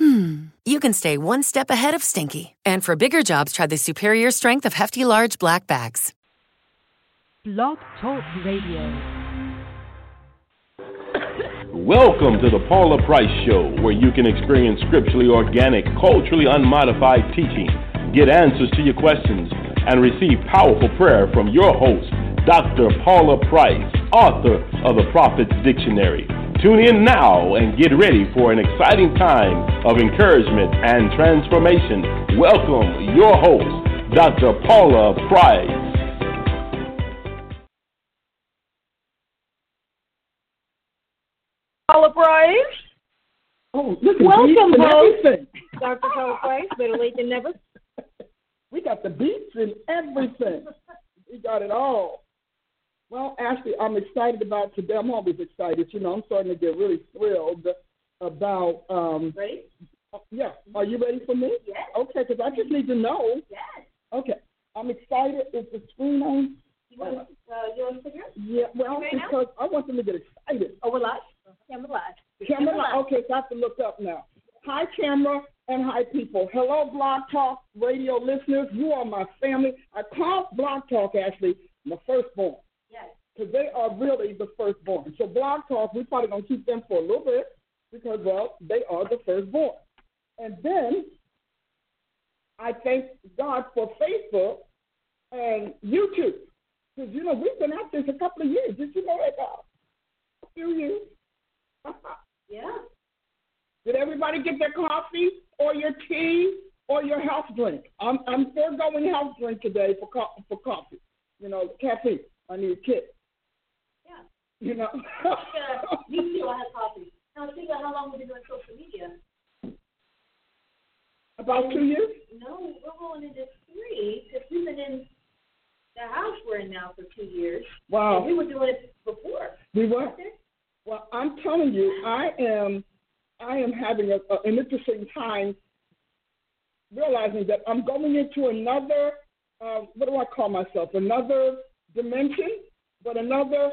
hmm, you can stay one step ahead of stinky. And for bigger jobs, try the superior strength of Hefty Large Black Bags. Blog Talk Radio. Welcome to the Paula Price Show, where you can experience scripturally organic, culturally unmodified teaching, get answers to your questions, and receive powerful prayer from your host, Dr. Paula Price, author of the Prophet's Dictionary. Tune in now and get ready for an exciting time of encouragement and transformation. Welcome your host, Dr. Paula Price. Paula Price. Oh, look at Welcome, beats and host. Dr. Paula Price, better late than never. We got the beats and everything. We got it all. Well, Ashley, I'm excited about today. I'm always excited. You know, I'm starting to get really thrilled about. Um, Ready? yeah. Are you ready for me? Yes. Okay, because I just need to know. Yes. Okay. I'm excited. Is the screen on? You want uh, you want to figure? Yeah. Well, Okay, now? because I want them to get excited. Oh, we're live? Camera live. Camera, live. okay, so I have to look up now. Hi, camera, and hi, people. Hello, Blog Talk radio listeners. You are my family. I call Blog Talk, actually, my firstborn. Because they are really the firstborn. So, Blog Talk, we're probably going to keep them for a little bit because, well, they are the firstborn. And then I thank God for Facebook and YouTube. Because, you know, we've been at this a couple of years. Did you know that, God? A few years. Yeah. Did everybody get their coffee or your tea or your health drink? I'm I'm foregoing health drink today for co- for coffee. You know, caffeine. I need a kick. You know. Uh, you too, I have coffee. Now, think about how long we've been doing social media. About two years. No, we're going into three because we've been in the house we're in now for two years. Wow. And we were doing it before. We were. Well, I'm telling you, I am I am having a, a, an interesting time realizing that I'm going into another uh, what do I call myself? Another dimension, but another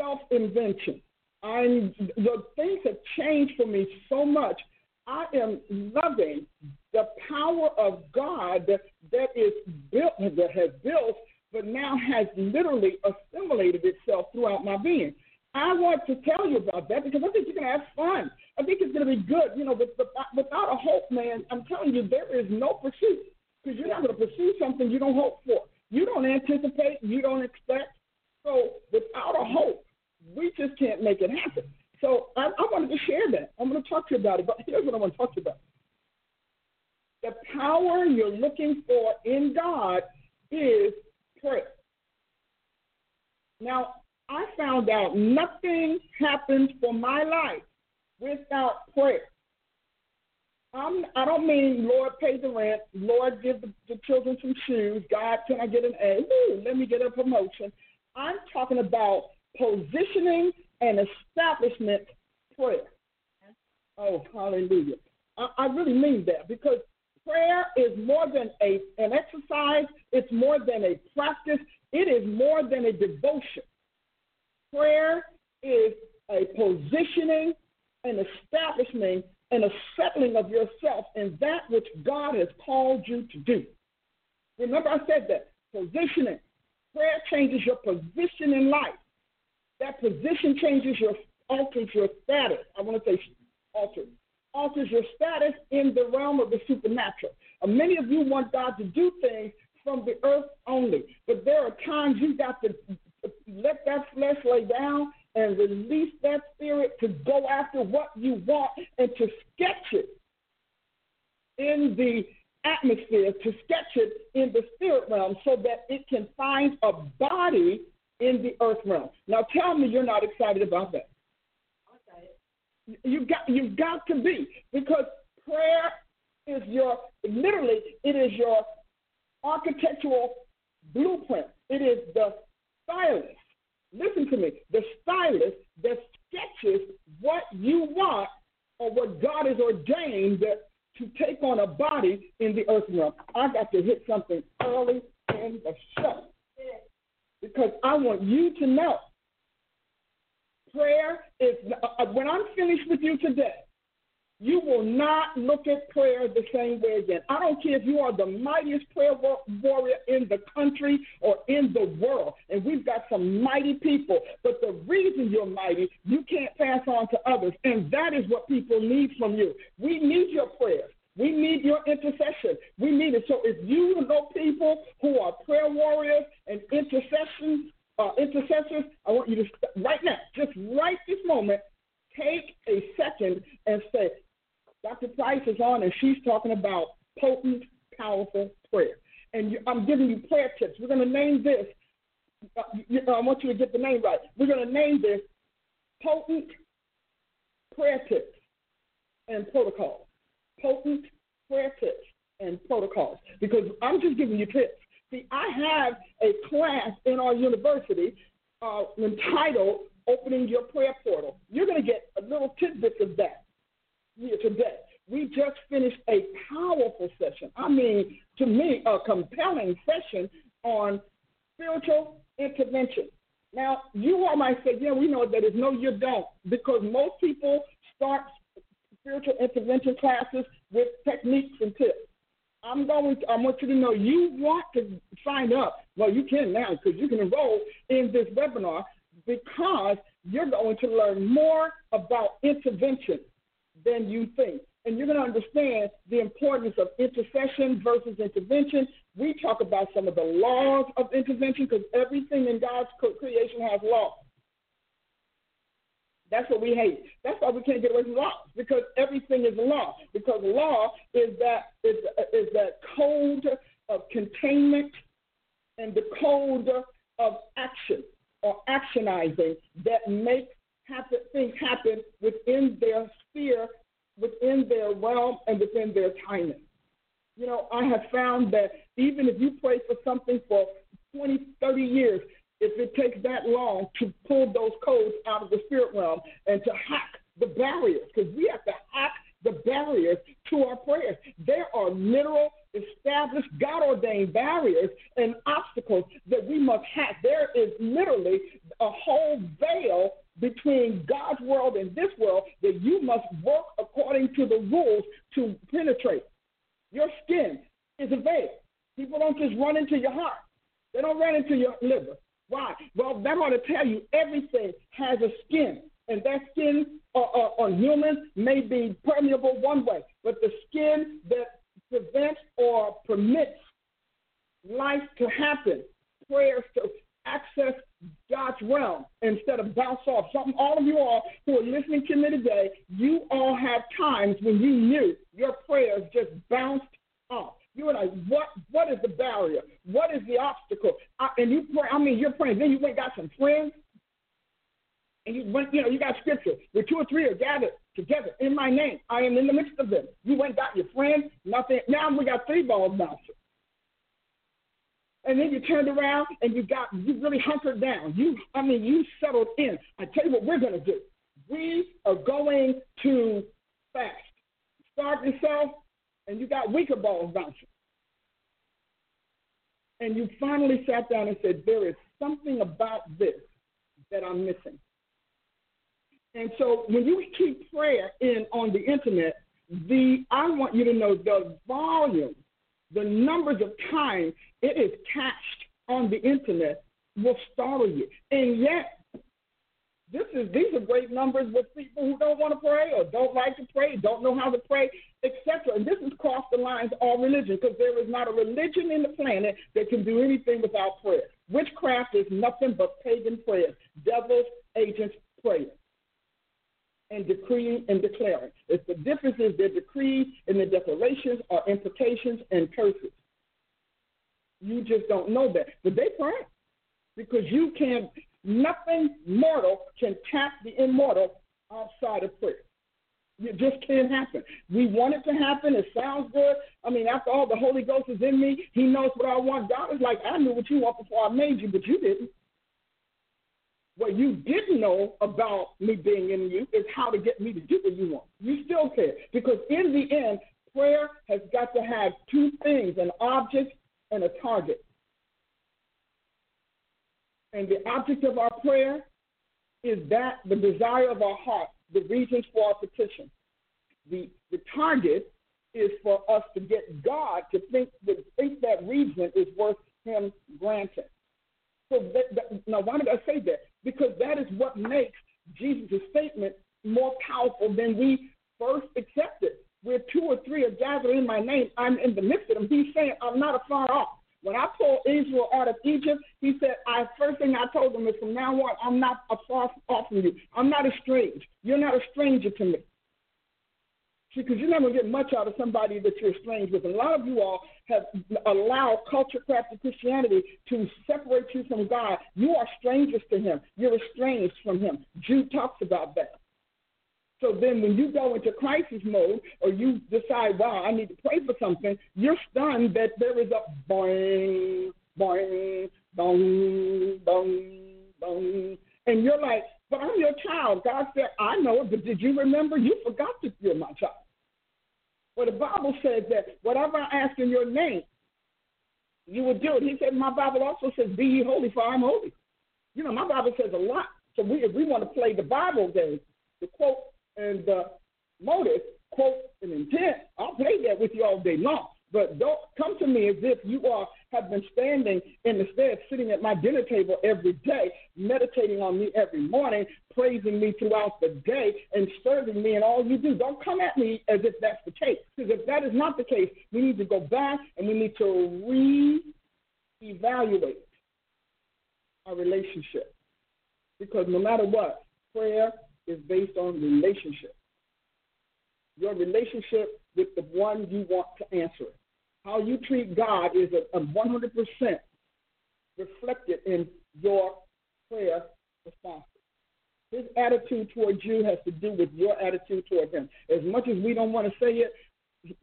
self invention. I'm the things have changed for me so much. I am loving the power of God that is built that has built, but now has literally assimilated itself throughout my being. I want to tell you about that because I think you're to have fun. I think it's going to be good. You know, with, without a hope, man, I'm telling you, there is no pursuit because you're not going to pursue something you don't hope for. You don't anticipate, you don't expect. So without a hope, we just can't make it happen. So I, I wanted to share that. I'm going to talk to you about it, but here's what I want to talk to you about. The power you're looking for in God is prayer. Now, I found out nothing happens for my life without prayer. I'm, I don't mean, Lord, pay the rent. Lord, give the, the children some shoes. God, can I get an A? Let me get a promotion. I'm talking about positioning and establishment prayer. Oh, hallelujah. I, I really mean that because prayer is more than a, an exercise, it's more than a practice, it is more than a devotion. Prayer is a positioning, an establishment, and a settling of yourself in that which God has called you to do. Remember, I said that positioning. Prayer changes your position in life. That position changes your alters your status. I want to say alters alters your status in the realm of the supernatural. Uh, many of you want God to do things from the earth only, but there are times you got to let that flesh lay down and release that spirit to go after what you want and to sketch it in the atmosphere, to sketch it in the spirit realm so that it can find a body in the earth realm. Now tell me you're not excited about that. You got you've got to be because prayer is your literally it is your architectural blueprint. It is the stylist. Listen to me. The stylist that sketches what you want or what God has ordained to take on a body in the earth realm. I got to hit something early in the show because I want you to know prayer is, uh, when I'm finished with you today, you will not look at prayer the same way again. I don't care if you are the mightiest prayer warrior in the country or in the world, and we've got some mighty people. But the reason you're mighty, you can't pass on to others, and that is what people need from you. We need your prayers. We need your intercession. We need it. So if you know people who are prayer warriors and intercession uh, intercessors, I want you to right now, just right this moment, take a second and say, Dr. Price is on, and she's talking about potent, powerful prayer. And you, I'm giving you prayer tips. We're going to name this. Uh, you, I want you to get the name right. We're going to name this potent prayer tips and protocols. Potent prayer tips and protocols. Because I'm just giving you tips. See, I have a class in our university uh, entitled Opening Your Prayer Portal. You're going to get a little tidbit of that here today. We just finished a powerful session. I mean, to me, a compelling session on spiritual intervention. Now, you all might say, yeah, we know that is no, you don't, because most people start spiritual intervention classes with techniques and tips. I'm going. To, I want you to know you want to sign up. Well, you can now because you can enroll in this webinar because you're going to learn more about intervention than you think. And you're going to understand the importance of intercession versus intervention. We talk about some of the laws of intervention because everything in God's creation has laws. That's what we hate. That's why we can't get away from law because everything is law. Because law is that is is that code of containment and the code of action or actionizing that makes happen, things happen within their sphere, within their realm, and within their timing. You know, I have found that even if you pray for something for 20, 30 years, if it takes that long to pull those codes out of the spirit realm and to hack the barriers, because we have to hack the barriers to our prayers. There are literal, established, God ordained barriers and obstacles that we must hack. There is literally a whole veil between God's world and this world that you must work according to the rules to penetrate. Your skin is a veil. People don't just run into your heart, they don't run into your liver. To tell you everything has a skin. And that skin uh, uh, on humans may be permeable one way, Well, the Bible says that whatever I ask in your name, you will do it. He said, my Bible also says, be ye holy, for I'm holy. You know, my Bible says a lot. So we, if we want to play the Bible game, the quote and the motive, quote, and intent, I'll play that with you all day long. But don't come to me as if you are have been standing in the stead, sitting at my dinner table every day, meditating on me every morning, praising me throughout the day, and serving me in all you do. Don't come at me as if that's the case. Because if that is not the case, we need to go back and we need to re-evaluate our relationship. Because no matter what, prayer is based on relationship. Your relationship with the one you want to answer it. How you treat God is a, a 100% reflected in your prayer response. His attitude towards you has to do with your attitude toward him. As much as we don't want to say it,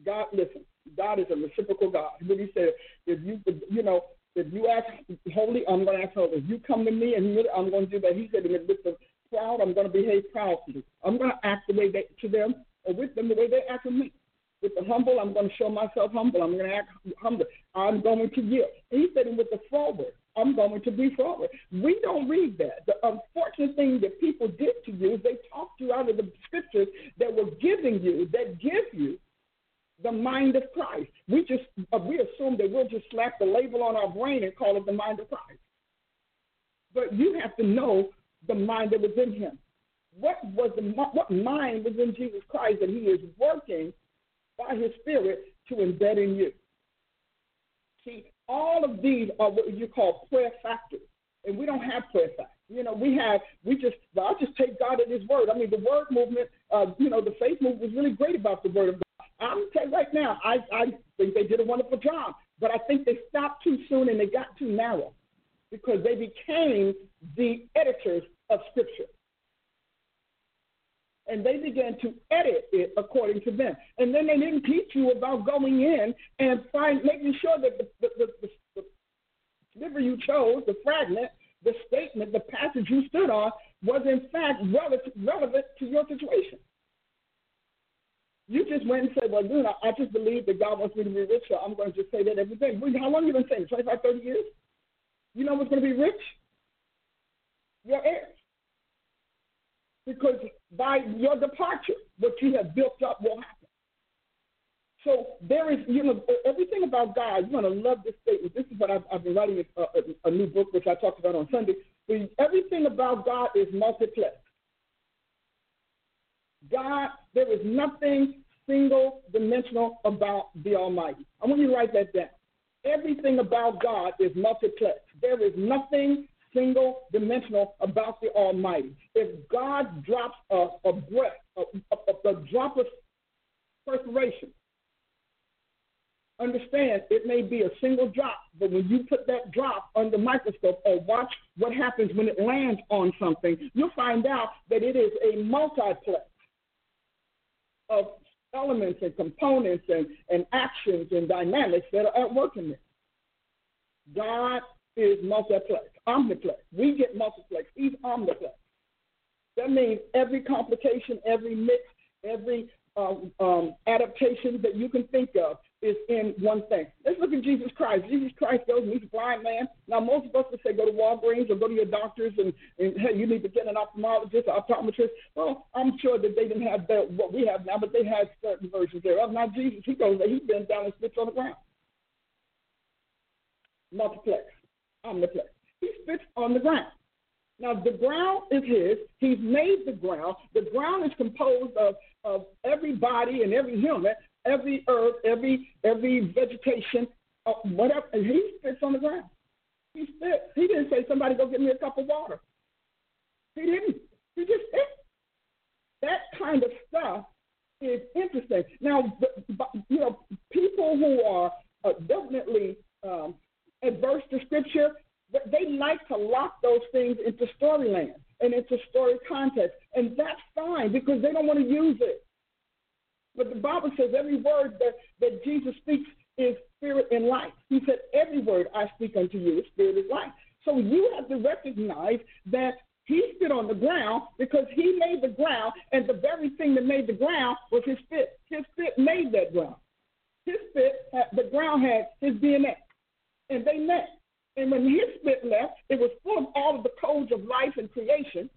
God, listen, God is a reciprocal God. When he said, if you, you know, if you ask holy, I'm going to ask holy. If you come to me and I'm going to do that. He said, with the proud, I'm going to behave proudly. I'm going to act the way they, to them or with them the way they act with me. With the humble, I'm going to show myself humble. I'm going to act humble. I'm going to give. And he said, with the forward, I'm going to be forward. We don't read that. The unfortunate thing that people did to you is they talked you out of the scriptures that were giving you, that give you the mind of Christ. We just uh, we assume that we'll just slap the label on our brain and call it the mind of Christ. But you have to know the mind that was in him. What was the what mind was in Jesus Christ that he is working by his spirit to embed in you? See, all of these are what you call prayer factors. And we don't have prayer factors. You know, we have, we just, I just take God at His word. I mean, the word movement, uh, you know, the faith movement was really great about the word of God. I'm telling right now, I, I think they did a wonderful job, but I think they stopped too soon and they got too narrow because they became the editors of Scripture. And they began to edit it according to them. And then they didn't teach you about going in and find making sure that the, the, the, the, the you chose, the fragment, the statement, the passage you stood on, was in fact relevant, relevant to your situation. You just went and said, well, dude, I, I just believe that God wants me to be rich, so I'm going to just say that every day. How long have you been saying? 25, 30 years? You know what's going to be rich? Your heirs. Because by your departure, what you have built up will happen. So there is, you know, everything about God. You're going to love this statement. This is what I've, I've been writing a, a, a, new book, which I talked about on Sunday. Everything about God is multiplex. God, there is nothing single dimensional about the Almighty. I want you to write that down. Everything about God is multiplex. There is nothing single dimensional about the Almighty. If God drops a, a breath, a, a, a drop of perspiration, understand it may be a single drop, but when you put that drop under microscope or watch what happens when it lands on something, you'll find out that it is a multiplex. of elements and components and, and actions and dynamics that are at work in there. God is multiplex, omniplex. We get multiplex. He's omniplex. That means every complication, every mix, every um, um, adaptation that you can think of is in one thing. Let's look at Jesus Christ. Jesus Christ goes and he's a blind man. Now, most of us would say go to Walgreens or go to your doctors and, and hey, you need to get an ophthalmologist or optometrist. Well, I'm sure that they didn't have that, what we have now, but they had certain versions thereof. Now, Jesus, he goes there, he bends down and spits on the ground. Multiplex, omniplex. He spits on the ground. Now, the ground is his. He's made the ground. The ground is composed of, of every body and every human, every earth, every every vegetation, uh, whatever. And he spits on the ground. He spits. He didn't say, somebody go get me a cup of water. He didn't. He just spit. That kind of stuff is interesting. Now, you know, people who are uh, definitely um, adverse to Scripture, they like to lock those things into storyland and into story context. And that's fine because they don't want to use it. But the Bible says every word that, that Jesus speaks is spirit and life. He said, Every word I speak unto you is spirit and life. So you have to recognize that he stood on the ground because he made the ground, and the very thing that made the ground was his spit. His spit made that ground. His spit, the ground had his DNA, and they met. And when his spit left, it was full of all of the codes of life and creation,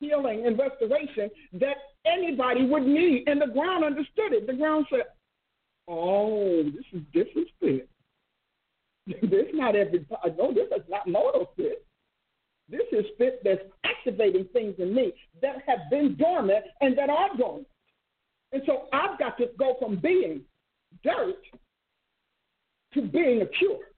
healing and restoration that anybody would need. And the ground understood it. The ground said, Oh, this is different spit. this is not every no, this is not mortal spit. This is spit that's activating things in me that have been dormant and that are dormant. And so I've got to go from being dirt to being a cure.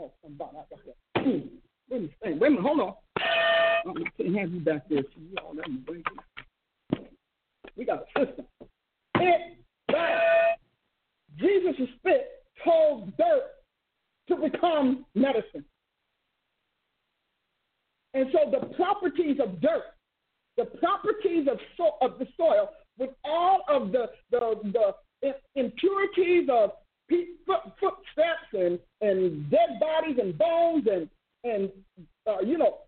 Oh, I'm got that. Wait a minute, wait a minute, hold on. I can't have you back there. You all We got a system. It, that, Jesus' spit told dirt to become medicine. And so the properties of dirt, the properties of, so, of the soil, with all of the, the, the impurities of footsteps and, and dead bodies and bones and, and uh, you know,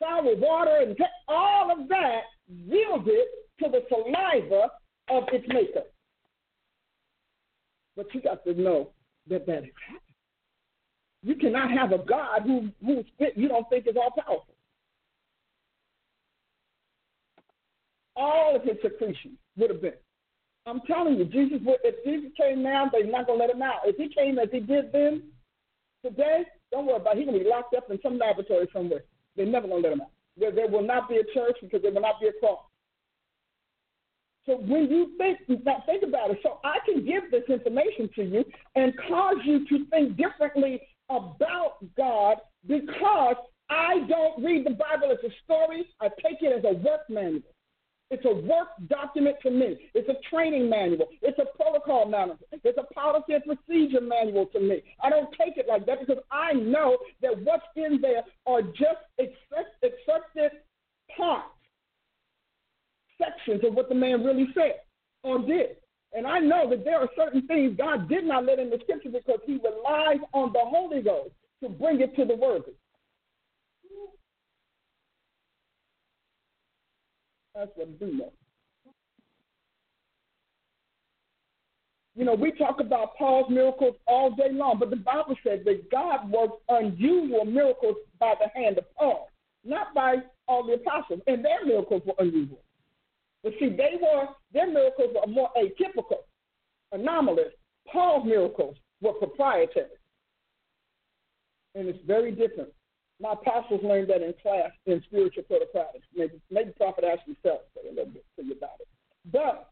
sour water and all of that yielded to the saliva of its maker. But you got to know that that is happening. You cannot have a God who who you don't think is all powerful. All of his secretions would have been I'm telling you, Jesus. If Jesus came now, they're not gonna let him out. If he came as he did then, today, don't worry about. it. He's gonna be locked up in some laboratory somewhere. They're never gonna let him out. There, there will not be a church because there will not be a cross. So when you think, now think about it. So I can give this information to you and cause you to think differently about God because I don't read the Bible as a story. I take it as a work manual. It's a work document to me. It's a training manual. It's a protocol manual. It's a policy and procedure manual to me. I don't take it like that because I know that what's in there are just accepted parts, sections of what the man really said or did. And I know that there are certain things God did not let in the scripture because he relies on the Holy Ghost to bring it to the worthy. That's what I do know. You know, we talk about Paul's miracles all day long, but the Bible says that God worked unusual miracles by the hand of Paul, not by all the apostles, and their miracles were unusual. But see, they were their miracles were more atypical, anomalous. Paul's miracles were proprietary, and it's very different my apostles learned that in class in spiritual protocols. Maybe, maybe Prophet Ashley Self say a little bit to you about it. But,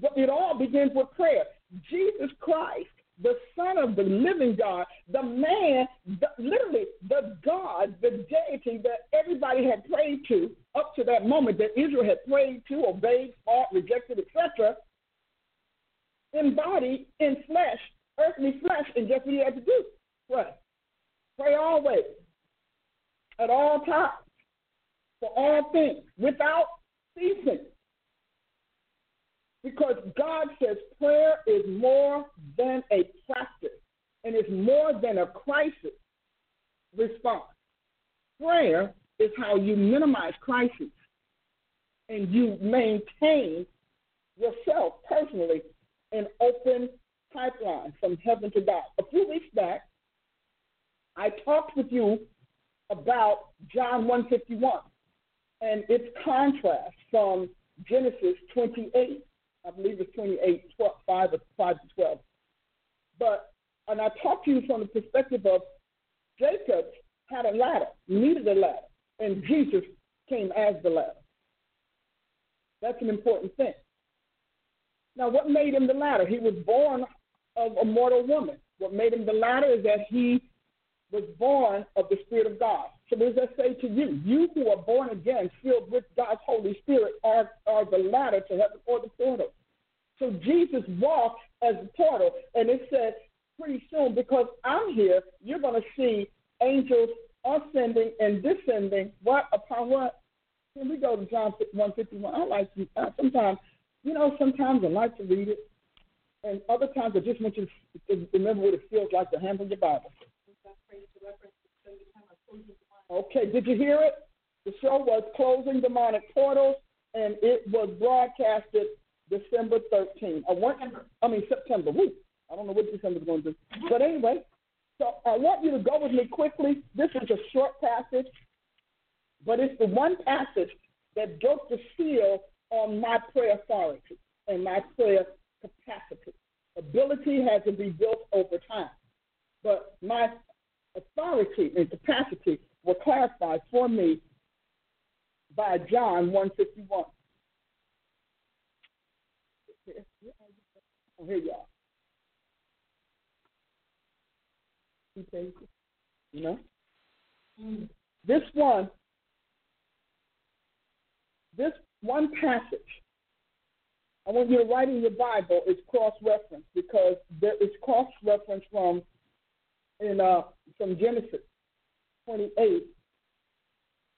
but it all begins with prayer. Jesus Christ, the Son of the living God, the man, the, literally the God, the deity that everybody had prayed to up to that moment, that Israel had prayed to, obeyed, fought, rejected, etc., embodied in flesh, earthly flesh, and just what he had to do. Pray. Pray always at all times, for all things, without ceasing. Because God says prayer is more than a practice and it's more than a crisis response. Prayer is how you minimize crises and you maintain yourself personally an open pipeline from heaven to God. A few weeks back, I talked with you about John 151 and its contrast from Genesis 28. I believe it's 28, 12, 5, 5 to 12. But, and I talked to you from the perspective of Jacob had a ladder, needed a ladder, and Jesus came as the ladder. That's an important thing. Now, what made him the ladder? He was born of a mortal woman. What made him the ladder is that he was born of the Spirit of God. So what does that say to you? You who are born again, filled with God's Holy Spirit, are, are the ladder to heaven or the portal. So Jesus walked as the portal, and it said pretty soon, because I'm here, you're going to see angels ascending and descending. What upon what? Can we go to John 151? I like to, uh, sometimes, you know, sometimes I like to read it, and other times I just want you to remember what it feels like to handle your Bible. Okay, did you hear it? The show was Closing Demonic Portals, and it was broadcasted December 13th. I, want, I mean, September. Woo. I don't know what December's going to do. But anyway, so I want you to go with me quickly. This is a short passage, but it's the one passage that broke the seal on my prayer authority and my prayer capacity. Ability has to be built over time, but my authority and capacity were clarified for me by John 151. Oh, here you are. You know? This one, this one passage, I want you to write in your Bible, is cross reference because there is cross reference from in uh, from Genesis 28,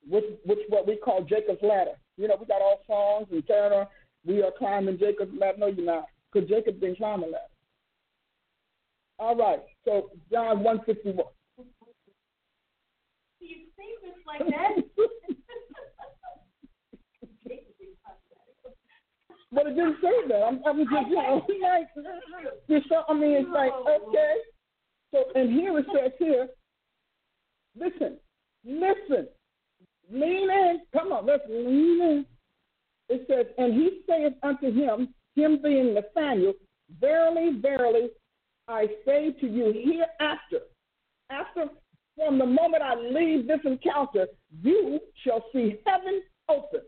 which which what we call Jacob's ladder. You know, we got all songs and Turner. We are climbing Jacob's ladder. No, you're not, because Jacob didn't climb a ladder. All right, so John 151. You say this like that? but it didn't say that. I'm, I'm just, you know, like, just, I mean, it's like, okay. So, and here it says here, listen, listen, lean in. Come on, let's lean in. It says, and he saith unto him, him being Nathaniel, verily, verily, I say to you hereafter, after from the moment I leave this encounter, you shall see heaven open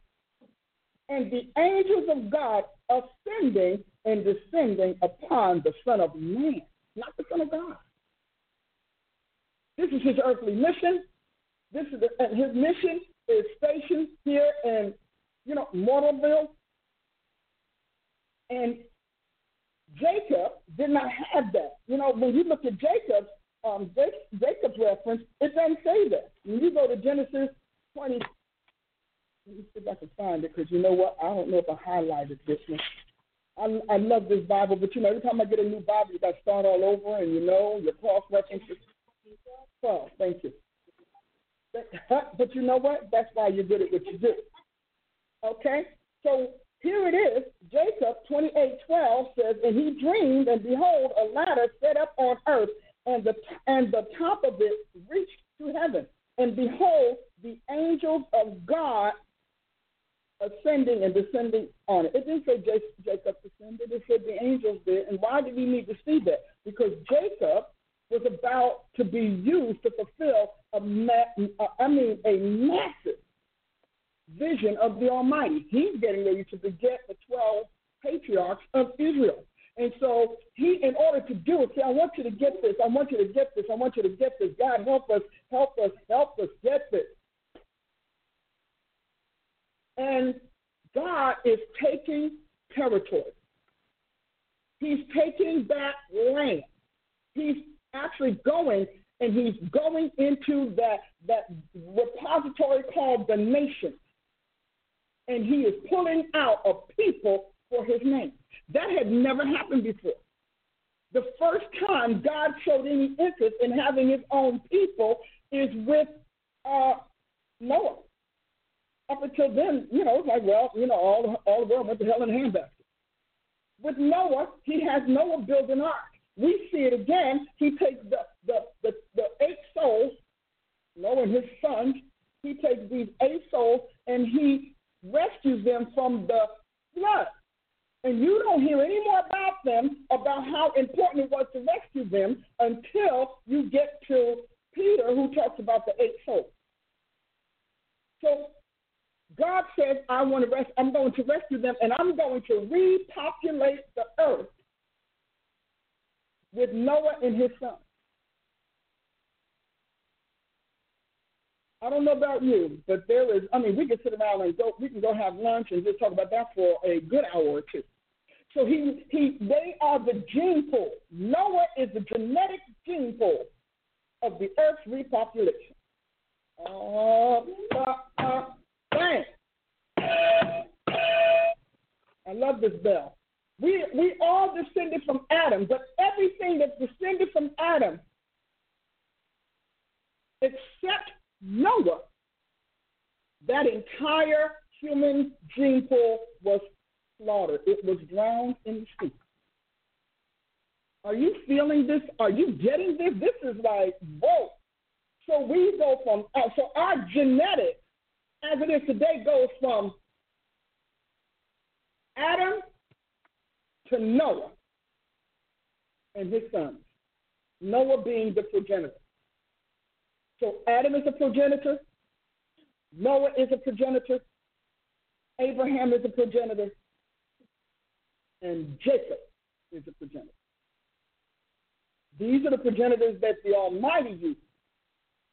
and the angels of God ascending and descending upon the Son of Man, not the Son of God. This is his earthly mission. This is the, and his mission is stationed here in, you know, Mortalville. And Jacob did not have that. You know, when you look at Jacob's um, Jacob's reference, it doesn't say that. When you go to Genesis 20, let me see if I can find it because you know what? I don't know if I highlighted this one. I, I love this Bible, but you know, every time I get a new Bible, you got to start all over, and you know, your cross references. Well, thank you. But you know what? That's why you're good at what you do. Okay? So here it is. Jacob 28:12 says, "And he dreamed, and behold, a ladder set up on earth, and the and the top of it reached to heaven. And behold, the angels of God ascending and descending on it. It didn't say Jacob descended; it said the angels did. And why did he need to see that? Because Jacob was about to be used to fulfill a ma- I mean a massive vision of the Almighty. He's getting ready to beget the 12 patriarchs of Israel. And so he, in order to do it, say, I want you to get this, I want you to get this, I want you to get this. God, help us, help us, help us get this. And God is taking territory. He's taking back land. He's actually going and he's going into that, that repository called the nation and he is pulling out a people for his name. That had never happened before. The first time God showed any interest in having his own people is with uh, Noah. Up until then, you know, it's like, well, you know, all, all the world went to hell in a handbasket. With Noah, he has Noah build an ark. We see it again. He takes the, the, the, the eight souls, Noah and his sons, he takes these eight souls and he rescues them from the flood. And you don't hear any more about them, about how important it was to rescue them, until you get to Peter, who talks about the eight souls. So God says, I want to rest, I'm going to rescue them, and I'm going to repopulate the earth with Noah and his sons. I don't know about you, but there is, I mean, we can sit around and go, we can go have lunch and just talk about that for a good hour or two. So he, he, they are the gene pool. Noah is the genetic gene pool of the earth's repopulation. Uh, uh, uh, bang. I love this bell. We, we all descended from Adam, but everything that's descended from Adam, except Noah, that entire human gene pool was slaughtered. It was drowned in the sea. Are you feeling this? Are you getting this? This is like, whoa. So we go from, uh, so our genetics, as it is today, goes from Adam to Noah and his sons. Noah being the progenitor. So Adam is a progenitor, Noah is a progenitor, Abraham is a progenitor, and Jacob is a progenitor. These are the progenitors that the Almighty used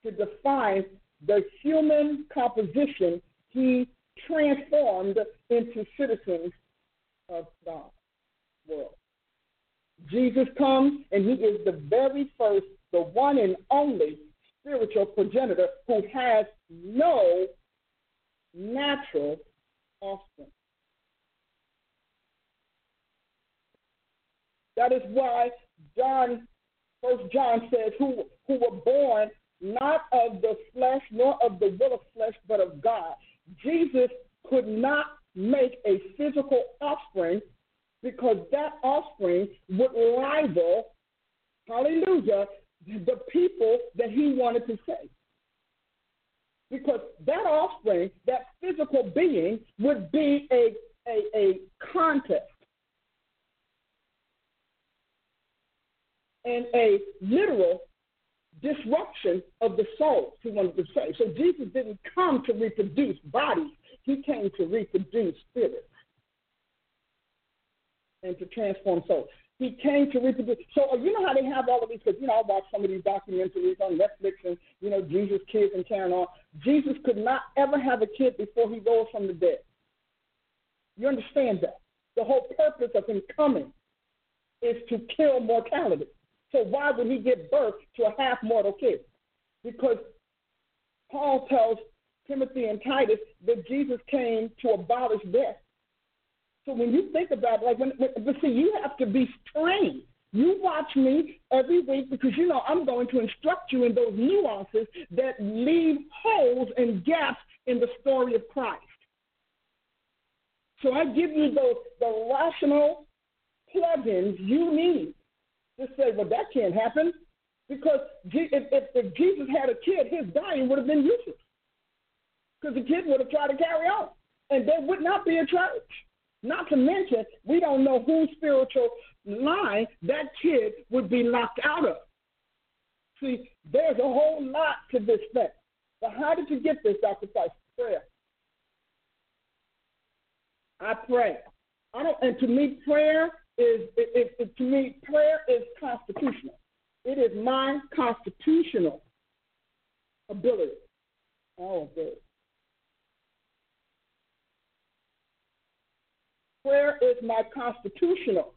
to define the human composition he transformed into citizens of God's world. Jesus comes and he is the very first, the one and only spiritual progenitor who has no natural offspring. That is why John, First John says, who who were born not of the flesh nor of the will of flesh, but of God. Jesus could not make a physical offspring because that offspring would rival, hallelujah, the people that he wanted to save. Because that offspring, that physical being, would be a, a, a contest and a literal disruption of the soul, he wanted to save. So Jesus didn't come to reproduce bodies, he came to reproduce spirits and to transform souls. He came to reproduce. So uh, you know how they have all of these? Because you know I watch some of these documentaries on Netflix and you know Jesus kids and carrying on. Jesus could not ever have a kid before he rose from the dead. You understand that? The whole purpose of him coming is to kill mortality. So why would he give birth to a half mortal kid? Because Paul tells Timothy and Titus that Jesus came to abolish death so when you think about it, like when, when but see, you have to be trained. You watch me every week because you know I'm going to instruct you in those nuances that leave holes and gaps in the story of Christ. So I give you those the rational plugins you need to say, well, that can't happen because if, if, if Jesus had a kid, his dying would have been useless because the kid would have tried to carry on, and there would not be a church. Not to mention, we don't know whose spiritual line that kid would be locked out of. See, there's a whole lot to this thing. But how did you get this, Dr. Prayer. I pray. I don't, and to me, prayer is it, it, it, to me prayer is constitutional. It is my constitutional ability. Oh, good. Prayer is my constitutional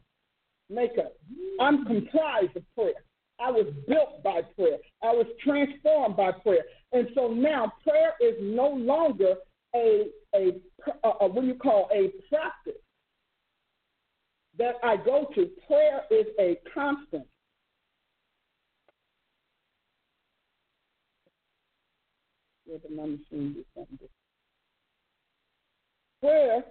makeup. I'm comprised of prayer. I was built by prayer. I was transformed by prayer. And so now prayer is no longer a, a, a, a what do you call a practice. that I go to. Prayer is a constant. Prayer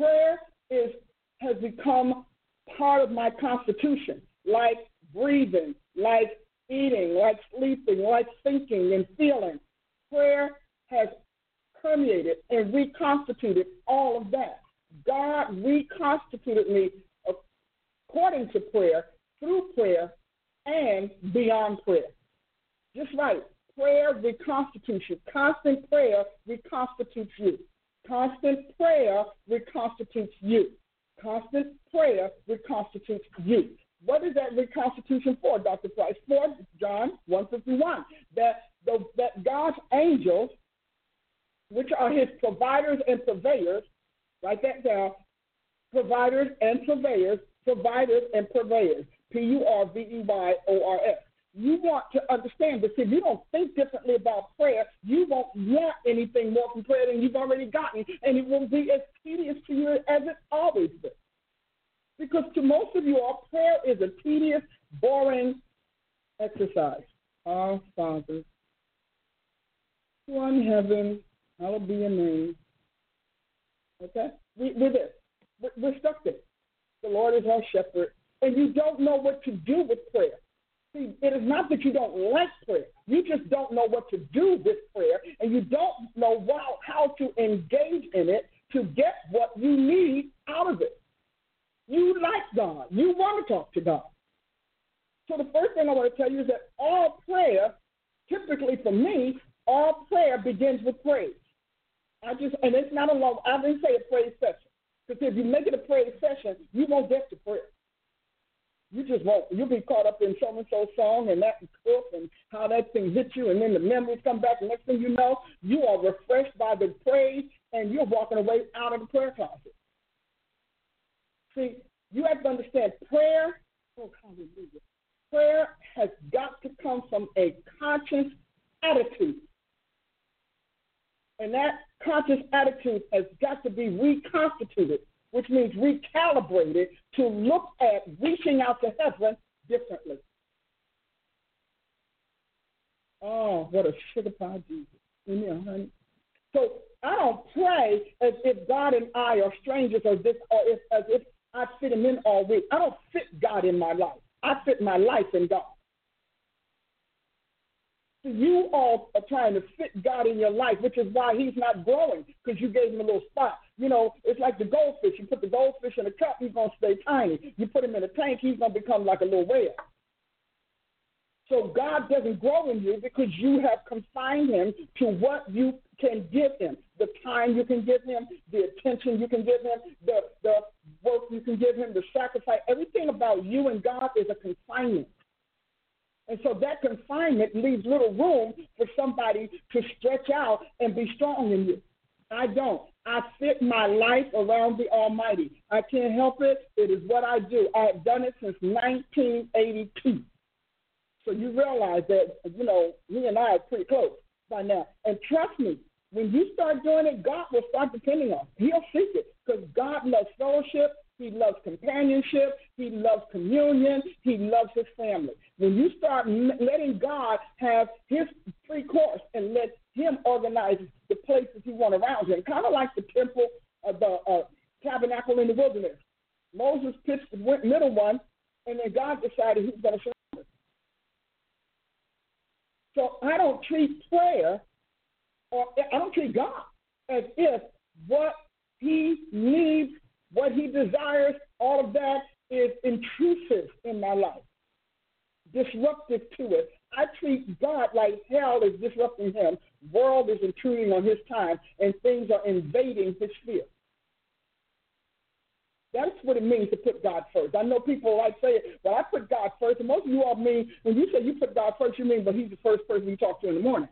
prayer is has become part of my constitution, like breathing, like eating, like sleeping, like thinking and feeling. Prayer has permeated and reconstituted all of that. God reconstituted me according to prayer, through prayer, and beyond prayer. Just right. Prayer reconstitutes you. Constant prayer reconstitutes you. Constant prayer reconstitutes you. Constant prayer reconstitutes you. What is that reconstitution for, Dr. Price? For John 151. That, the, that God's angels, which are his providers and purveyors, write that down, providers and purveyors, providers and purveyors, P U R V E Y O R S you want to understand this. If you don't think differently about prayer, you won't want anything more from prayer than you've already gotten, and it will be as tedious to you as it always been. Because to most of you, all prayer is a tedious, boring exercise. Our Father, who art in heaven, hallowed be your name. Okay? We, we're there. We're stuck there. The Lord is our shepherd, and you don't know what to do with prayer. See, it is not that you don't like prayer. You just don't know what to do with prayer, and you don't know how to engage in it to get what you need out of it. You like God. You want to talk to God. So the first thing I want to tell you is that all prayer, typically for me, all prayer begins with praise. I just and it's not a long. I didn't say a praise session because if you make it a praise session, you won't get to prayer you just won't. You'll be caught up in so and so song and that cook and how that thing hit you, and then the memories come back. And next thing you know, you are refreshed by the praise, and you're walking away out of the prayer closet. See, you have to understand prayer. Oh, hallelujah! Prayer has got to come from a conscious attitude, and that conscious attitude has got to be reconstituted which means recalibrated to look at reaching out to heaven differently. Oh, what a sugar pie Jesus. Amen, honey. So I don't pray as if God and I are strangers or this or if, as if I fit him in all week. I don't fit God in my life. I fit my life in God. You all are trying to fit God in your life, which is why He's not growing because you gave Him a little spot. You know, it's like the goldfish. You put the goldfish in a cup, he's going to stay tiny. You put him in a tank, he's going to become like a little whale. So God doesn't grow in you because you have confined him to what you can give him, the time you can give him, the attention you can give him, the, the work you can give him, the sacrifice. Everything about you and God is a confinement. And so that confinement leaves little room for somebody to stretch out and be strong in you. I don't. I fit my life around the Almighty. I can't help it. It is what I do. I have done it since 1982. So you realize that, you know, me and I are pretty close by now. And trust me, when you start doing it, God will start depending on. He'll seek it because God loves fellowship. He loves companionship. He loves communion. He loves his family. When you start letting God have his free course and let him organize the places he wants around him, kind of like the temple, uh, the uh, tabernacle in the wilderness. Moses pitched the middle one, and then God decided was going to it. So I don't treat prayer, or I don't treat God as if what he needs what he desires, all of that is intrusive in my life, disruptive to it. I treat God like hell is disrupting him, world is intruding on his time, and things are invading his sphere. That's what it means to put God first. I know people like say, well, I put God first. And most of you all mean, when you say you put God first, you mean, but he's the first person you talk to in the morning.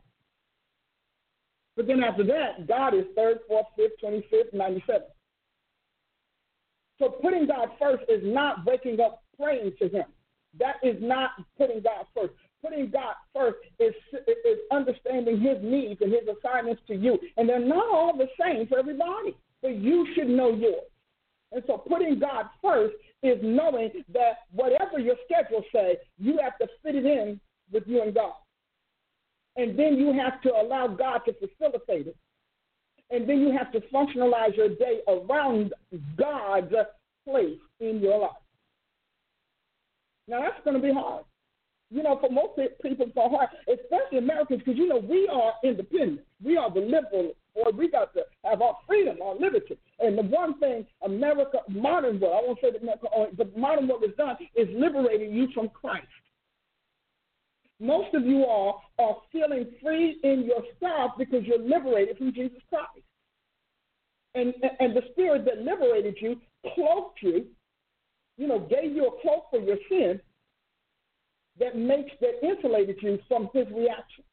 But then after that, God is third, fourth, fifth, 25th, 97th. So putting God first is not waking up praying to Him. That is not putting God first. putting God first is, is understanding His needs and His assignments to you. And they're not all the same for everybody, but you should know yours. And so putting God first is knowing that whatever your schedule says, you have to fit it in with you and God. And then you have to allow God to facilitate it. And then you have to functionalize your day around God's place in your life. Now that's going to be hard. You know, for most people, it's hard, especially Americans, because you know we are independent. We are the liberal, or we got to have our freedom, our liberty. And the one thing America, modern world, I won't say that but modern world has done is liberating you from Christ. Most of you all are feeling free in yourself because you're liberated from Jesus Christ. And, and the spirit that liberated you cloaked you you know, gave you a cloak for your sin that makes that insulated you from his reaction.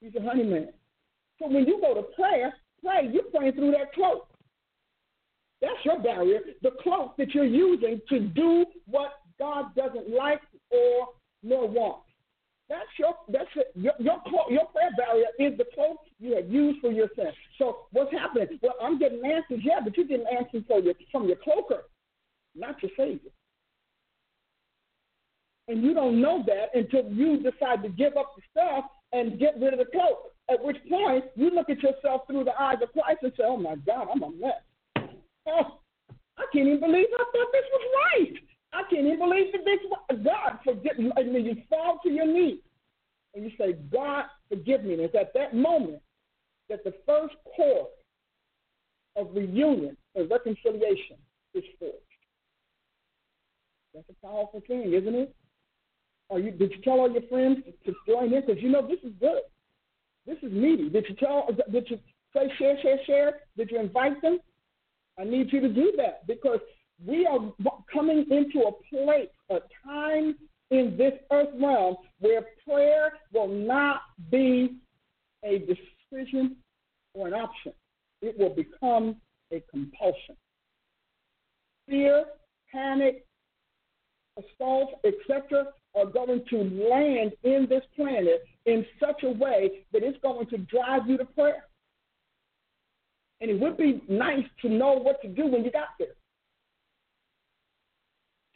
He's a honeyman. So when you go to prayer, pray, you're praying through that cloak. That's your barrier, the cloak that you're using to do what God doesn't like or nor want. That's your that's it. Your your, your prayer barrier is the cloak you have used for your sin. So what's happening? Well, I'm getting answers, yeah, but you're getting answers for your, from your cloaker, not your Savior. And you don't know that until you decide to give up the stuff and get rid of the cloak. At which point you look at yourself through the eyes of Christ and say, "Oh my God, I'm a mess. Oh, I can't even believe I thought this was right." I can't even believe that this God forgive me. And then you fall to your knees and you say, God, forgive me. And it's at that moment that the first core of reunion and reconciliation is forged. That's a powerful thing, isn't it? Are you, did you tell all your friends to join in? Because you know this is good. This is meaty. Did you tell? Did you say share, share, share? Did you invite them? I need you to do that because we are coming into a place, a time in this earth realm where prayer will not be a decision or an option. It will become a compulsion. Fear, panic, assault, etc., are going to land in this planet in such a way that it's going to drive you to prayer. And it would be nice to know what to do when you got there.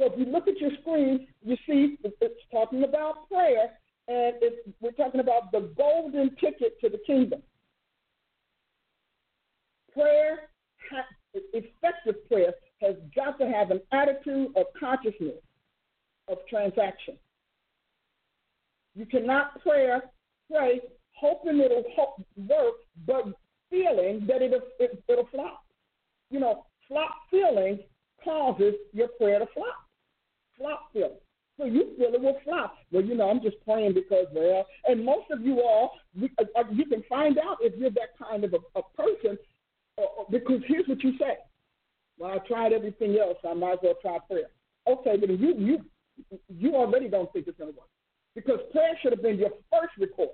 So if you look at your screen, you see it's talking about prayer, and we're talking about the golden ticket to the kingdom. Prayer, effective prayer, has got to have an attitude of consciousness of transaction. You cannot pray, pray hoping it'll work, but feeling that it'll, it, it'll flop. You know, flop feeling causes your prayer to flop flop feeling. So you feel it will flop. Well, you know, I'm just praying because, well, and most of you all, uh, uh, you can find out if you're that kind of a, a person uh, because here's what you say. Well, I tried everything else. I might as well try prayer. Okay, but you you you already don't think it's going to work because prayer should have been your first recourse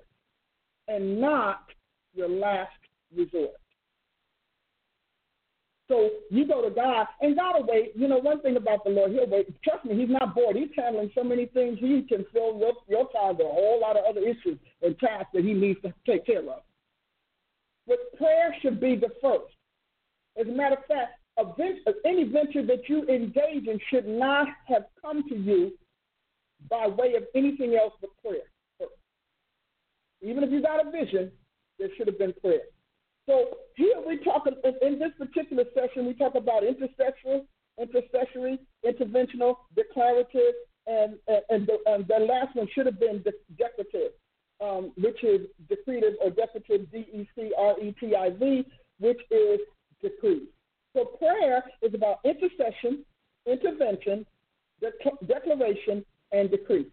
and not your last resort. So you go to God, and God will wait. You know, one thing about the Lord, He'll wait. Trust me, He's not bored. He's handling so many things. He can fill your, your time with a whole lot of other issues and tasks that He needs to take care of. But prayer should be the first. As a matter of fact, any venture that you engage in should not have come to you by way of anything else but prayer. Even if you got a vision, there should have been prayer. So here we talk in this particular session, we talk about intercessory, intercessory, interventional, declarative, and and the, and the last one should have been decretive, um, which is decretive or decretive, D E C R E T I V, which is decree. So prayer is about intercession, intervention, de- declaration, and decree.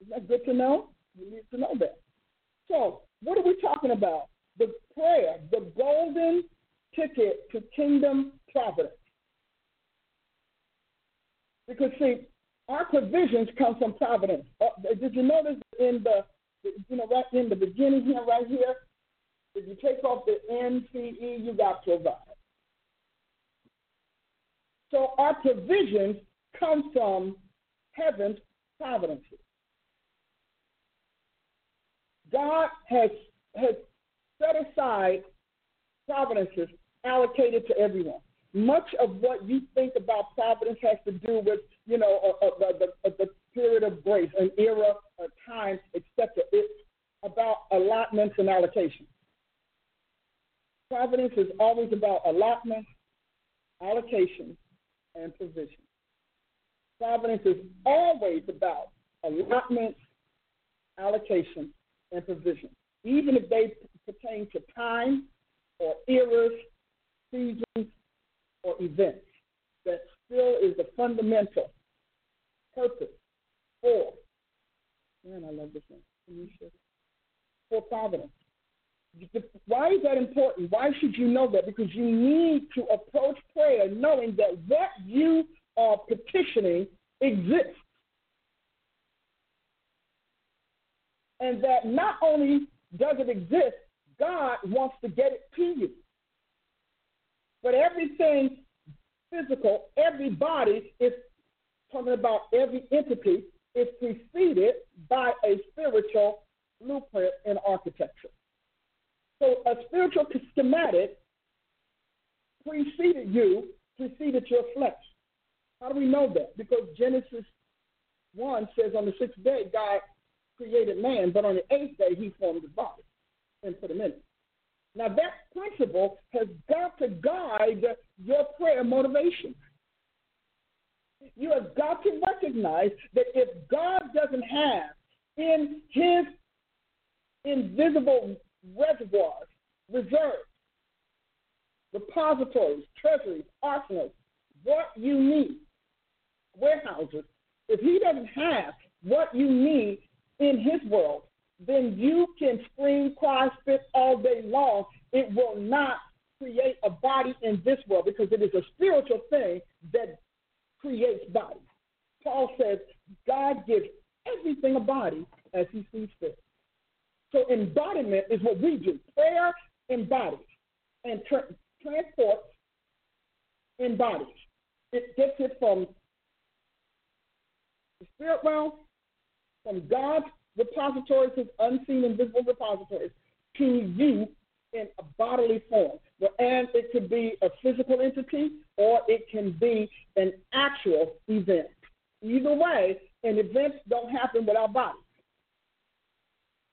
Isn't that good to know? You need to know that. So, what are we talking about? The prayer, the golden ticket to kingdom providence. Because see, our provisions come from providence. Uh, did you notice in the, you know, right in the beginning here, right here, if you take off the NCE, you got provide. So our provisions come from heaven's providence. God has has set aside providences allocated to everyone. Much of what you think about providence has to do with, you know, a, a, the, uh, the period of grace, an era, a time, etc. It's about allotments and allocations. Providence is always about allotment, allocation, and provision. Providence is always about allotments, allocation, and provision, even if they pertain to time or eras, seasons, or events. That still is the fundamental purpose for, man, I love this one, for providence. Why is that important? Why should you know that? Because you need to approach prayer knowing that what you are petitioning exists. And that not only does it exist, God wants to get it to you. But everything physical, every body is talking about every entity is preceded by a spiritual blueprint and architecture. So a spiritual schematic preceded you, preceded your flesh. How do we know that? Because Genesis 1 says on the sixth day, God created man, but on the eighth day, he formed his body and put him in. Now, that principle has got to guide your prayer motivation. You have got to recognize that if God doesn't have in his invisible reservoirs, reserves, repositories, treasuries, arsenals, what you need, warehouses, if he doesn't have what you need in his world, then you can scream, cry, spit all day long. It will not create a body in this world because it is a spiritual thing that creates bodies. Paul says God gives everything a body as he sees fit. So embodiment is what we do. Prayer embodies and tra- transports embodies. It gets it from the spirit realm, from God's repositories, his unseen, invisible repositories, to you in a bodily form. And it could be a physical entity or it can be an actual event. Either way, an event don't happen without bodies.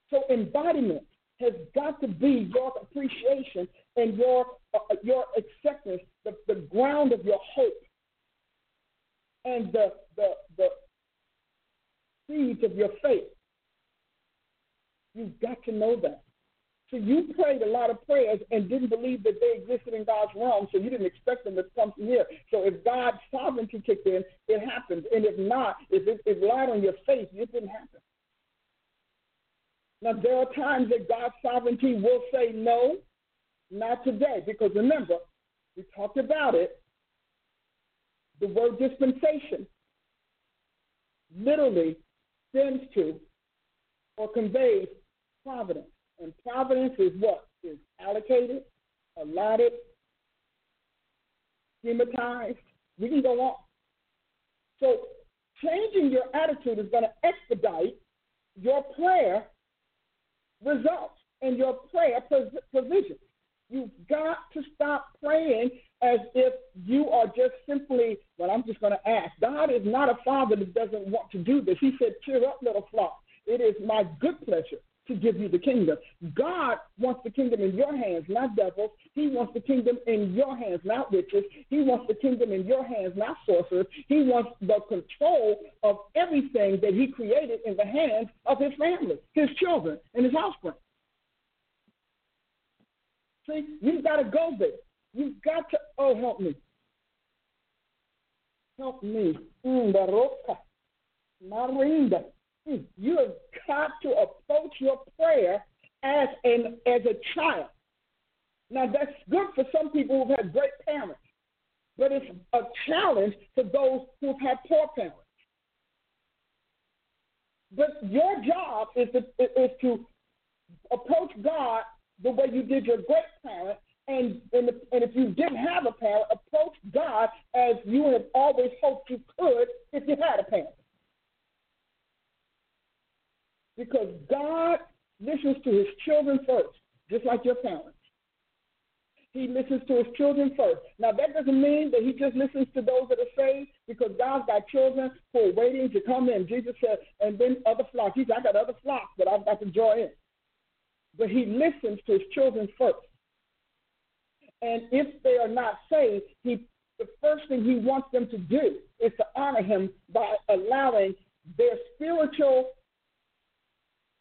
So embodiment has got to be your appreciation and your uh, your acceptance, the, the ground of your hope, and the the the seeds of your faith. You've got to know that. So you prayed a lot of prayers and didn't believe that they existed in God's realm, so you didn't expect them to come from here. So if God's sovereignty kicked in, it happened. And if not, if it, it relied on your faith, it didn't happen. Now, there are times that God's sovereignty will say, no, not today. Because remember, we talked about it. The word dispensation literally sends to or conveys providence. And providence is what? Is allocated, allotted, schematized. We can go on. So changing your attitude is going to expedite your prayer results and your prayer provision. You've got to stop praying as if you are just simply, well, I'm just going to ask. God is not a father that doesn't want to do this. He said, cheer up, little flock. It is my good pleasure to give you the kingdom. God wants the kingdom in your hands, not devils. He wants the kingdom in your hands, not witches. He wants the kingdom in your hands, not sorcerers. He wants the control of everything that He created in the hands of His family, His children, and His offspring. See, you've got to go there. You've got to, oh, help me. Help me. Mm, Marinda. You have got to approach your prayer as an as a child. Now that's good for some people who've had great parents, but it's a challenge for those who've had poor parents. But your job is to is to approach God the way you did your great parent, and and, and if you didn't have a parent, approach God as you have always hoped you could if you had a parent. Because God listens to his children first, just like your parents. He listens to his children first. Now, that doesn't mean that he just listens to those that are saved because God's got children who are waiting to come in. Jesus said, and then other flocks. He said, I got other flocks that I've got to draw in. But he listens to his children first. And if they are not saved, he the first thing he wants them to do is to honor him by allowing their spiritual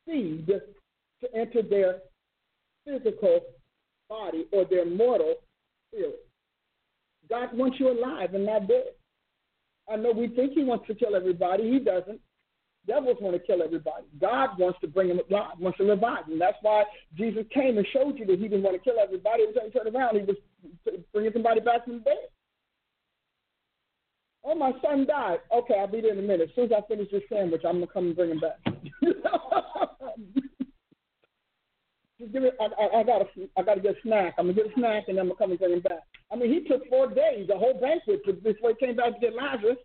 seed to enter their physical body or their mortal spirit. God wants you alive and not dead. I know we think he wants to kill everybody. He doesn't. Devils want to kill everybody. God wants to bring them alive, wants to revive them. That's why Jesus came and showed you that he didn't want to kill everybody. He turned around, he was bringing somebody back from the dead. Oh, my son died. Okay, I'll be there in a minute. As soon as I finish this sandwich, I'm going to come and bring him back. Just give me. I, I, I got got to get a snack. I'm gonna get a snack and then I'm gonna come and bring him back. I mean, he took four days, a whole banquet, before he came back to get Lazarus.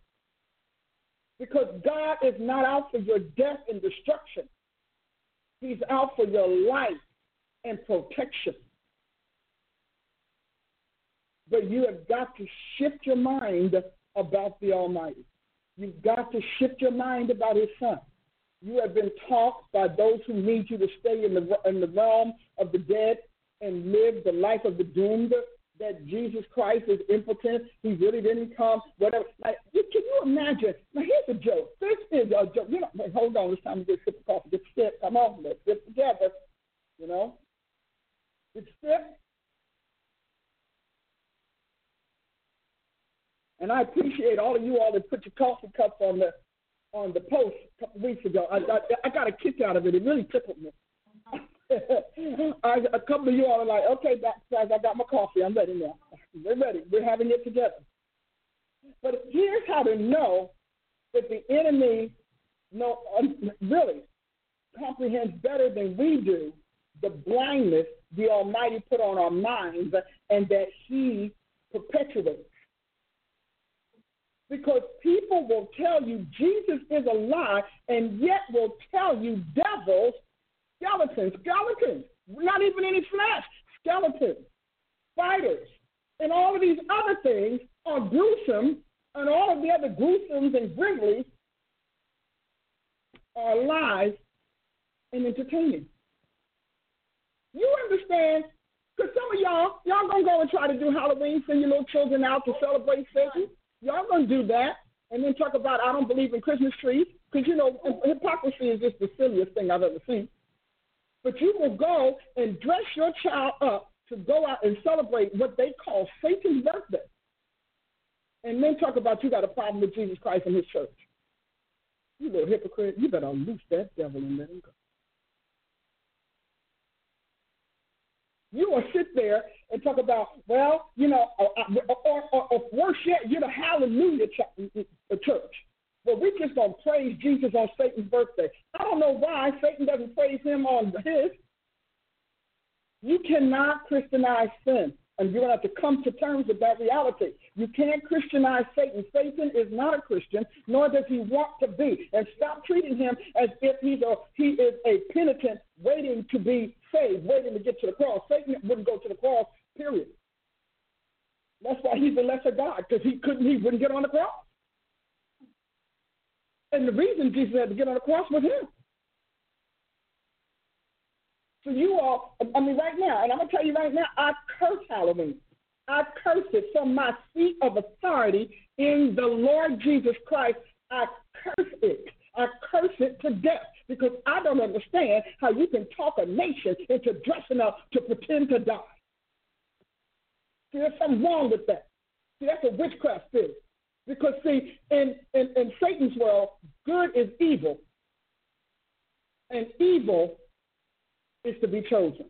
Because God is not out for your death and destruction. He's out for your life and protection. But you have got to shift your mind about the Almighty. You've got to shift your mind about His Son. You have been taught by those who need you to stay in the in the realm of the dead and live the life of the doomed. That Jesus Christ is impotent. He really didn't come. Whatever. Like, can you imagine? Now here's a joke. This is a joke. You know, wait, hold on. It's time to get a sip of coffee. Get sip. Come on, let's sip together. You know. It's sip. And I appreciate all of you all that put your coffee cups on the on the post a couple weeks ago. I, I, I got a kick out of it. It really tickled me. I, a couple of you all are like, okay, guys, I got my coffee. I'm ready now. We're ready. We're having it together. But here's how to know that the enemy no, um, really comprehends better than we do the blindness the Almighty put on our minds and that He perpetuates. Because people will tell you Jesus is a lie and yet will tell you devils, skeletons, skeletons, not even any flesh, skeletons, spiders, and all of these other things are gruesome, and all of the other gruesomes and gribblies are lies and entertaining. You understand? Because some of y'all, y'all gonna go and try to do Halloween, send your little children out to celebrate Satan. Y'all gonna do that, and then talk about I don't believe in Christmas trees because you know hypocrisy is just the silliest thing I've ever seen. But you will go and dress your child up to go out and celebrate what they call Satan's birthday, and then talk about you got a problem with Jesus Christ and His church. You little hypocrite! You better loose that devil and let him go. You will sit there and talk about, well, you know, uh, uh, uh, or, or, or, or worse yet, you're the hallelujah church. Well, we just to praise Jesus on Satan's birthday. I don't know why Satan doesn't praise him on his. You cannot Christianize sin, and you're going to have to come to terms with that reality. You can't Christianize Satan. Satan is not a Christian, nor does he want to be. And stop treating him as if he's a, he is a penitent waiting to be saved, waiting to get to the cross. Satan wouldn't go to the cross, period. That's why he's the lesser God, because he couldn't, he wouldn't get on the cross. And the reason Jesus had to get on the cross was him. So you all, I mean, right now, and I'm gonna tell you right now, I curse Halloween. I curse it from my seat of authority in the Lord Jesus Christ. I curse it. I curse it to death because I don't understand how you can talk a nation into dressing up to pretend to die. See, there's something wrong with that. See, that's a witchcraft spirit. Because, see, in, in, in Satan's world, good is evil, and evil is to be chosen.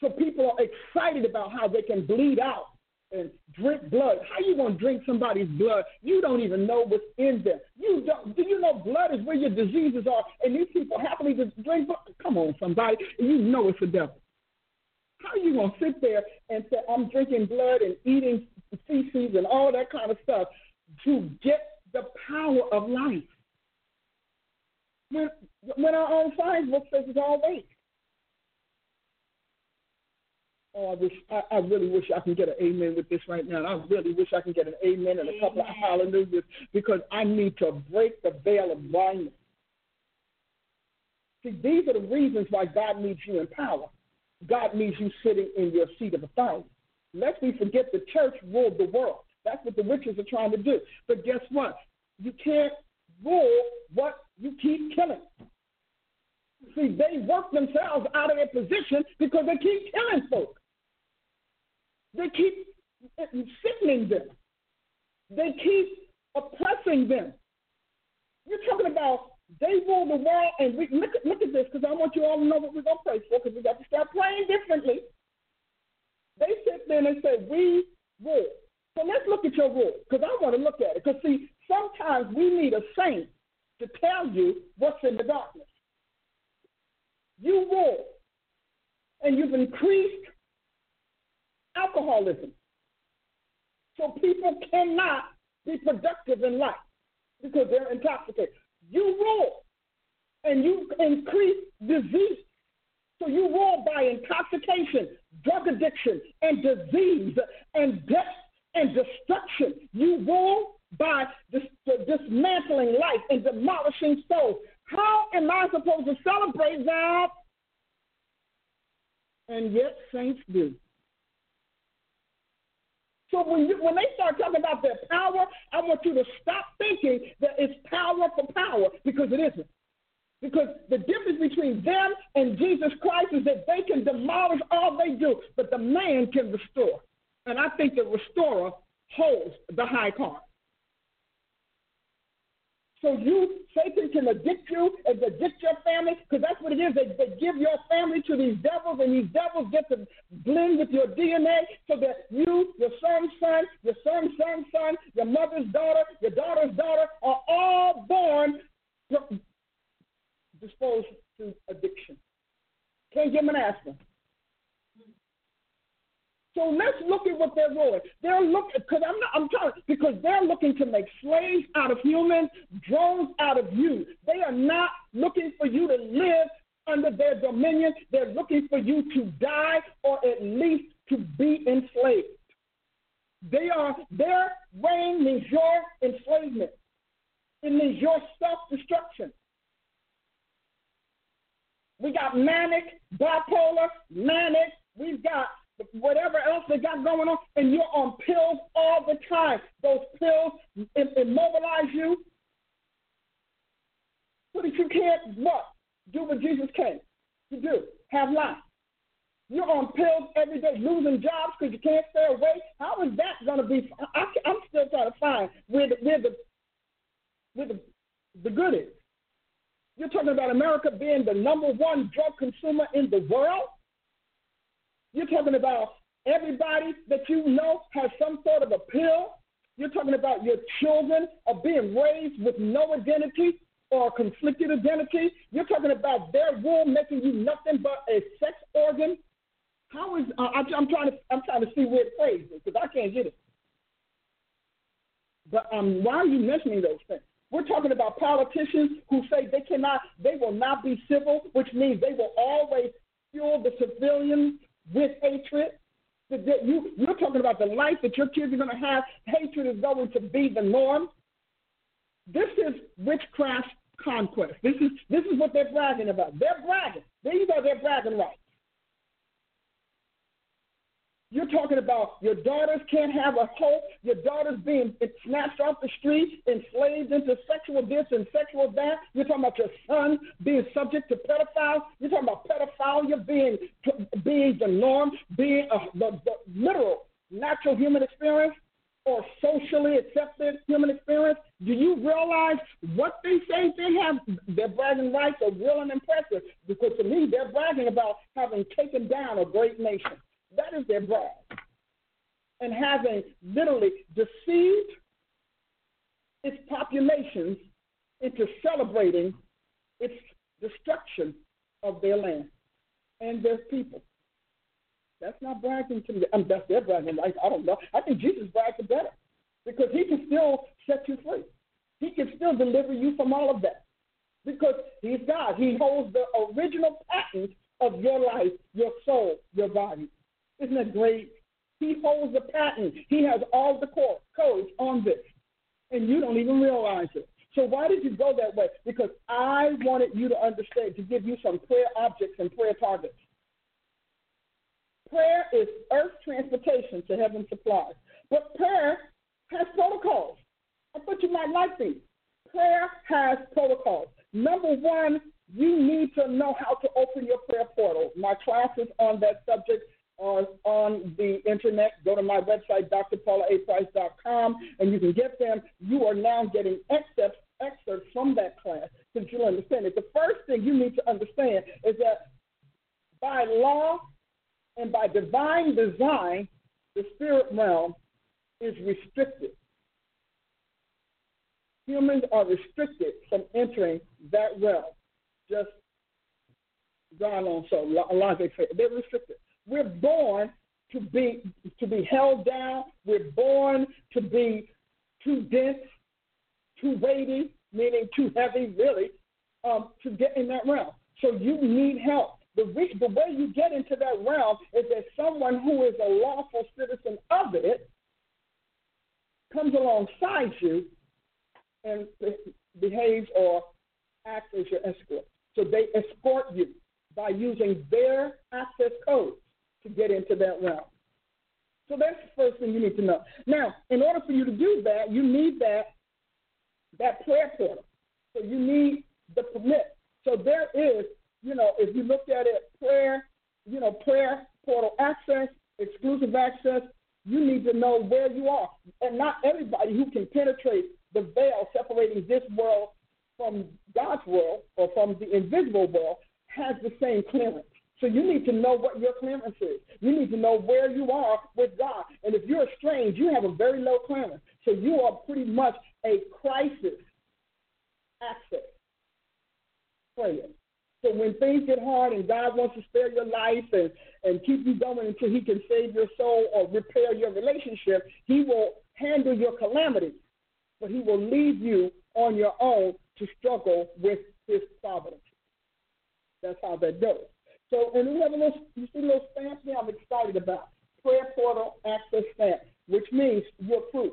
So people are excited about how they can bleed out and drink blood. How you gonna drink somebody's blood? You don't even know what's in there. You don't. Do you know blood is where your diseases are? And these people happily just drink blood. Come on, somebody. You know it's the devil. How are you gonna sit there and say I'm drinking blood and eating feces and all that kind of stuff to get the power of life? when when our own science book says it's all weight. Oh, I wish I, I really wish I can get an amen with this right now. I really wish I can get an amen and a couple of hallelujahs because I need to break the veil of blindness. See, these are the reasons why God needs you in power. God needs you sitting in your seat of authority. Lest we forget the church ruled the world. That's what the witches are trying to do. But guess what? You can't rule what you keep killing. See, they work themselves out of their position because they keep killing folks. They keep sickening them. They keep oppressing them. You're talking about they rule the world, and we look look at this because I want you all to know what we're gonna pray for because we got to start praying differently. They sit there and say we rule. So let's look at your rule because I want to look at it. Because see, sometimes we need a saint to tell you what's in the darkness. You rule, and you've increased alcoholism. So people cannot be productive in life because they're intoxicated. You rule and you increase disease. So you rule by intoxication, drug addiction, and disease, and death and destruction. You rule by dis- dismantling life and demolishing souls. How am I supposed to celebrate that? And yet, saints do. So when you, when they start talking about their power, I want you to stop thinking that it's power for power because it isn't. Because the difference between them and Jesus Christ is that they can demolish all they do, but the man can restore. And I think the restorer holds the high card. So you, Satan can addict you and addict your family, because that's what it is. They, they give your family to these devils, and these devils get to blend with your DNA so that you, your son's son, your son's son's son, your mother's daughter, your daughter's daughter are all born disposed to addiction. Can't give them an aspirin. So let's look at what they're doing. They're looking because I'm not. I'm trying because they're looking to make slaves out of humans, drones out of you. They are not looking for you to live under their dominion. They're looking for you to die or at least to be enslaved. They are their reign means your enslavement. It means your self-destruction. We got manic, bipolar, manic. We've got whatever else they got going on, and you're on pills all the time. Those pills immobilize you so that you can't what? Do what Jesus came to do. Have life. You're on pills every day, losing jobs because you can't stay away. How is that going to be? I, am still trying to find where the where the where the, the good is. You're talking about America being the number one drug consumer in the world. You're talking about everybody that you know has some sort of a pill. You're talking about your children are being raised with no identity or conflicted identity. You're talking about their womb making you nothing but a sex organ. How is uh, I, am trying to I'm trying to see where it plays because I can't get it. But um, why are you mentioning those things? We're talking about politicians who say they cannot, they will not be civil, which means they will always fuel the civilians with hatred. That you, you're talking about the life that your kids are going to have. Hatred is going to be the norm. This is witchcraft conquest. This is this is what they're bragging about. They're bragging. There you go. They're bragging rights. You're talking about your daughters can't have a hope. Your daughters being snatched off the street, enslaved into sexual this and sexual that. You're talking about your son being subject to pedophiles. You're talking about pedophilia being being the norm, being a, the, the literal natural human experience or socially accepted human experience. Do you realize what they say they have? Their bragging rights are real and impressive because to me, they're bragging about having taken down a great nation. That is their brag. And having literally deceived its populations into celebrating its destruction of their land and their people. That's not bragging to me. I mean, that's their bragging rights. I don't know. I think Jesus bragged better because he can still set you free. He can still deliver you from all of that. because He's God. He holds the original patent of your life, your soul, your body. Isn't that great? He holds the patent. He has all the codes on this, and you don't even realize it. So why did you go that way? Because I wanted you to understand, to give you some prayer objects and prayer targets. Prayer is earth transportation to heaven supplies. But prayer has protocols. I thought you might like these. Prayer has protocols. Number one, you need to know how to open your prayer portal. My classes on that subject are on the internet. Go to my website, drpaulaaprice.com, and you can get them. You are now getting excerpts, excerpts from that class so you'll understand it. The first thing you need to understand is that by law and by divine design, the spirit realm is restricted. Humans are restricted from entering that realm. Just gone on so logic they're restricted. We're born to be to be held down. We're born to be too dense, too weighty, meaning too heavy, really, um, to get in that realm. So you need help. The, re- the way you get into that realm is that someone who is a lawful citizen of it comes alongside you and behaves or acts as your escort. So they escort you by using their access codes to get into that realm. So that's the first thing you need to know. Now, in order for you to do that, you need that that prayer portal. So you need the permit. So there is, you know, if you look at it, prayer, you know, prayer portal access, exclusive access, you need to know where you are. And not everybody who can penetrate the veil separating this world from God's world or from the invisible world has the same clearance. So you need to know what your clearance is. You need to know where you are with God. And if you're estranged, you have a very low clearance. So you are pretty much a crisis access prayer. So when things get hard and God wants to spare your life and, and keep you going until he can save your soul or repair your relationship, he will handle your calamity. But he will leave you on your own to struggle with his providence. That's how that goes. So, and we have a little, you see little stamp there I'm excited about. Prayer Portal Access Stamp, which means you're proof.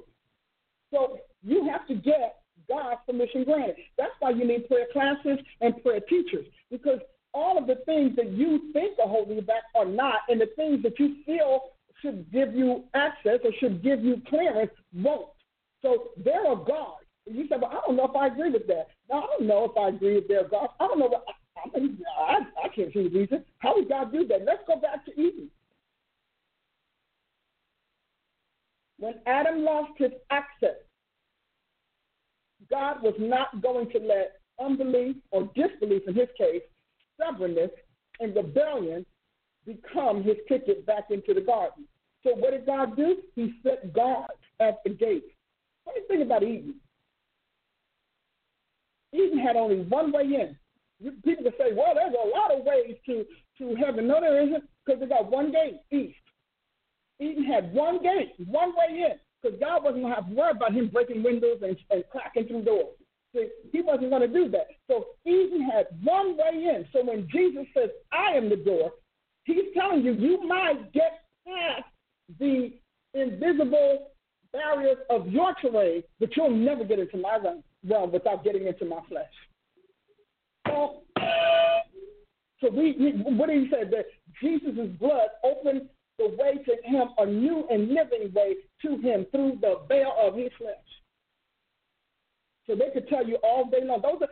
So you have to get God's permission granted. That's why you need prayer classes and prayer teachers, because all of the things that you think are holding you back are not, and the things that you feel should give you access or should give you clearance won't. So there are guards. You say, well, I don't know if I agree with that. Now, I don't know if I agree with their gods. I don't know. What, I, mean, I, I can't see the reason. How would God do that? Let's go back to Eden. When Adam lost his access, God was not going to let unbelief or disbelief, in his case, stubbornness and rebellion become his ticket back into the garden. So what did God do? He set guards at the gate. What do you think about Eden? Eden had only one way in. People can say, well, there's a lot of ways to, to heaven. No, there isn't, because they got one gate, east. Eden had one gate, one way in, because God wasn't going to have to worry about him breaking windows and, and cracking through doors. See, he wasn't going to do that. So Eden had one way in. So when Jesus says, I am the door, he's telling you, you might get past the invisible barriers of your terrain, but you'll never get into my realm without getting into my flesh. So, we what did he say? That Jesus' blood opened the way to him, a new and living way to him through the veil of his flesh. So they could tell you all day long. Those are,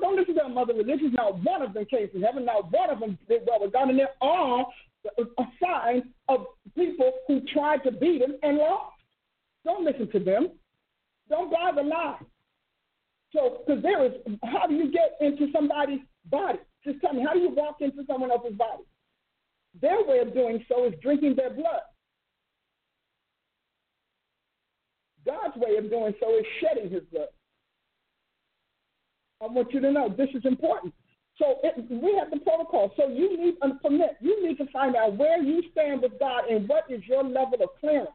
don't listen to them other religions. Not one of them came from heaven. Not one of them did well with God. And they're all a sign of people who tried to beat him and lost. Don't listen to them. Don't buy the lie. So, because there is, how do you get into somebody's body? Just tell me, how do you walk into someone else's body? Their way of doing so is drinking their blood. God's way of doing so is shedding his blood. I want you to know this is important. So it, we have the protocol. So you need a permit. You need to find out where you stand with God and what is your level of clearance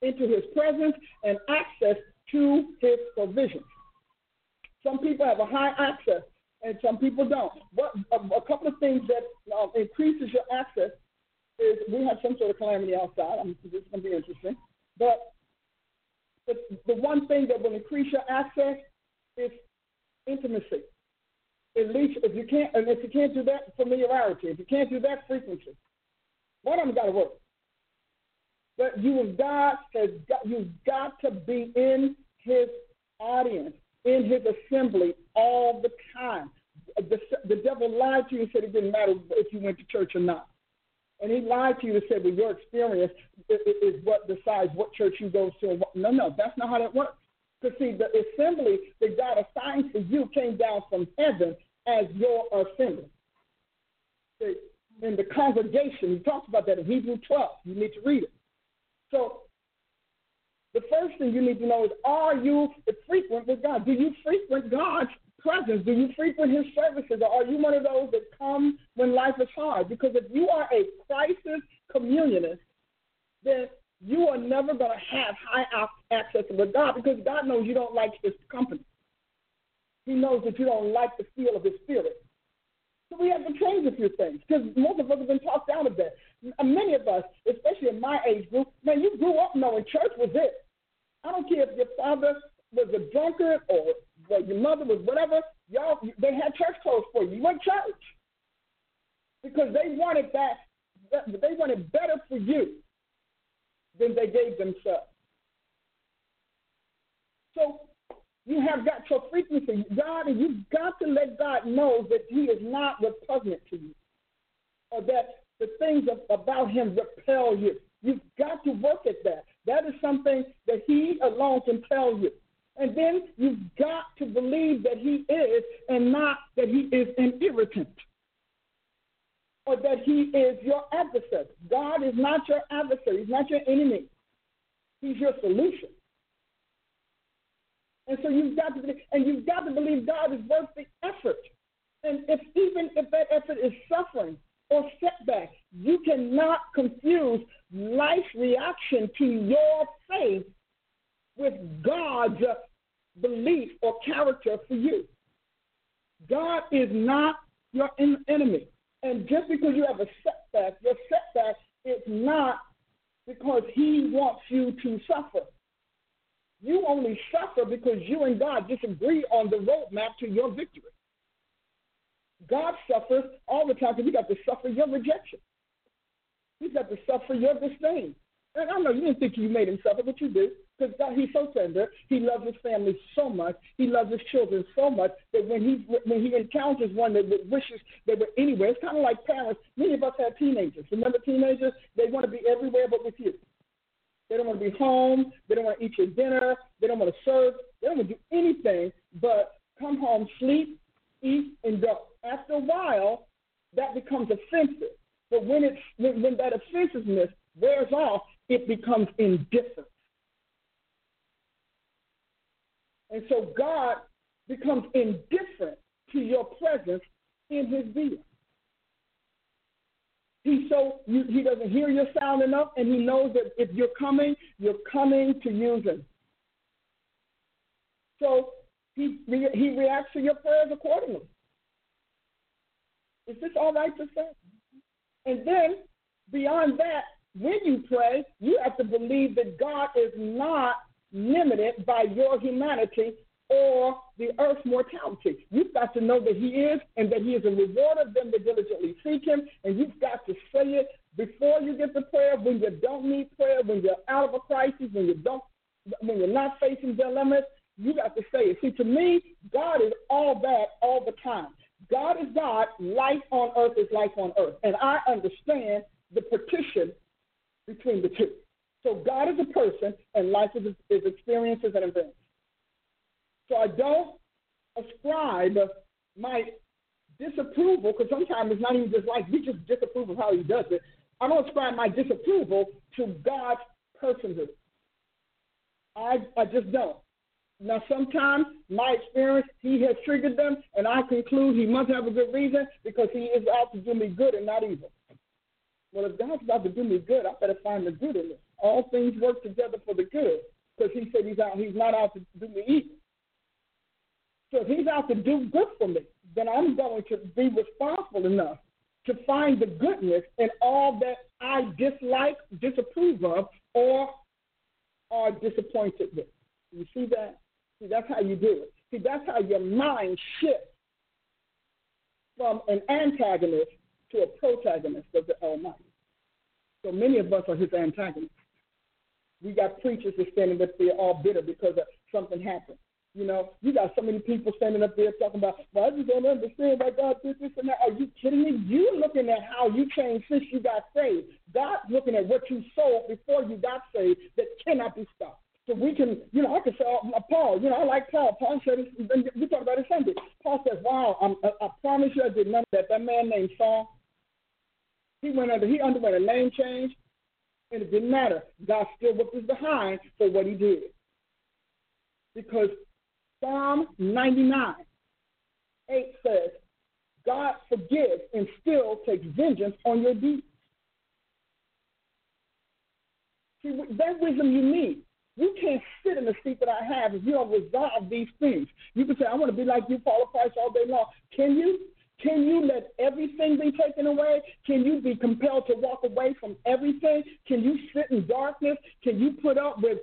into his presence and access to his provisions. Some people have a high access and some people don't. What a, a couple of things that uh, increases your access is we have some sort of calamity outside. I'm, this is going to be interesting, but the, the one thing that will increase your access is intimacy. At least if you can't, and if you can't do that, familiarity. If you can't do that, frequency. One of them got to work. But you have got, has got you've got to be in His audience, in His assembly all the time. The, the devil lied to you and said it didn't matter if you went to church or not. And he lied to you and said, well, your experience is what decides what church you go to. No, no, that's not how that works. Because, see, the assembly that God assigned for you came down from heaven as your assembly. In the congregation, he talks about that in Hebrew 12. You need to read it. So, first thing you need to know is are you frequent with God? Do you frequent God's presence? Do you frequent his services? Or are you one of those that come when life is hard? Because if you are a crisis communionist, then you are never going to have high access with God because God knows you don't like his company. He knows that you don't like the feel of his spirit. So we have to change a few things because most of us have been talked out of that. Many of us, especially in my age group, man, you grew up knowing church was it. I don't care if your father was a drunkard or well, your mother was whatever. Y'all, they had church clothes for you. You went church because they wanted that. They wanted better for you than they gave themselves. So you have got your frequency, God, and you've got to let God know that He is not repugnant to you, or that the things of, about Him repel you. You've got to work at that. That is something that He alone can tell you. And then you've got to believe that He is, and not that He is an irritant or that He is your adversary. God is not your adversary, He's not your enemy, He's your solution. And so you've got to and you've got to believe God is worth the effort. And if even if that effort is suffering or setback, you cannot confuse life's reaction to your faith with God's belief or character for you. God is not your enemy. And just because you have a setback, your setback is not because He wants you to suffer. You only suffer because you and God disagree on the roadmap to your victory. God suffers all the time because He got to suffer your rejection. He's got to suffer your disdain. And I know you didn't think you made him suffer, but you do. Because God, he's so tender. He loves his family so much. He loves his children so much that when he when he encounters one that, wishes they were anywhere, it's kind of like parents. Many of us have teenagers. Remember teenagers? They want to be everywhere but with you. They don't want to be home. They don't want to eat your dinner. They don't want to serve. They don't want to do anything but come home, sleep, eat, and. After a while, that becomes offensive. But when it's when, when that offensiveness wears off, it becomes indifference. And so God becomes indifferent to your presence in his being. He so you, he doesn't hear your sound enough, and he knows that if you're coming, you're coming to use him. So he he reacts to your prayers accordingly. Is this all right to say? And then beyond that, when you pray, you have to believe that God is not limited by your humanity or the earth's mortality. You've got to know that He is and that He is a rewarder of them that diligently seek Him. And you've got to say it before you get to prayer, when you don't need prayer, when you're out of a crisis, when you don't, when you're not facing dilemmas. You got to say it. See, to me, God is all that all the time. God is God. Life on earth is life on earth, and I understand the partition between the two. So God is a person, and life is, is experiences and events. So I don't ascribe my disapproval, because sometimes it's not even just like we just disapprove of how he does it. I don't ascribe my disapproval to God's personhood. I I just don't. Now, sometimes my experience, he has triggered them, and I conclude he must have a good reason because he is out to do me good and not evil. Well, if God's about to do me good, I better find the good in it. All things work together for the good because he said he's out. He's not out to do me evil. So if he's out to do good for me, then I'm going to be responsible enough to find the goodness in all that I dislike, disapprove of, or are disappointed with. You see that? See, that's how you do it. See, that's how your mind shifts from an antagonist to a protagonist of the Almighty. So many of us are his antagonists. We got preachers that standing up there all bitter because of something happened. You know, you got so many people standing up there talking about, well, I just don't understand why God did this and that. Are you kidding me? You looking at how you changed since you got saved. God's looking at what you sold before you got saved that cannot be stopped. So we can, you know, I can say, uh, Paul, you know, I like Paul. Paul said, we talked about it Sunday. Paul says, wow, I'm, I, promise you I did none of that. That man named Saul, he went under, he underwent a name change, and it didn't matter. God still whipped us behind for what he did. Because Psalm 99, 8 says, God forgives and still takes vengeance on your deeds. See, that wisdom you need. You can't sit in the seat that I have if you don't resolve these things. You can say, I want to be like you, Paula Price, all day long. Can you? Can you let everything be taken away? Can you be compelled to walk away from everything? Can you sit in darkness? Can you put up with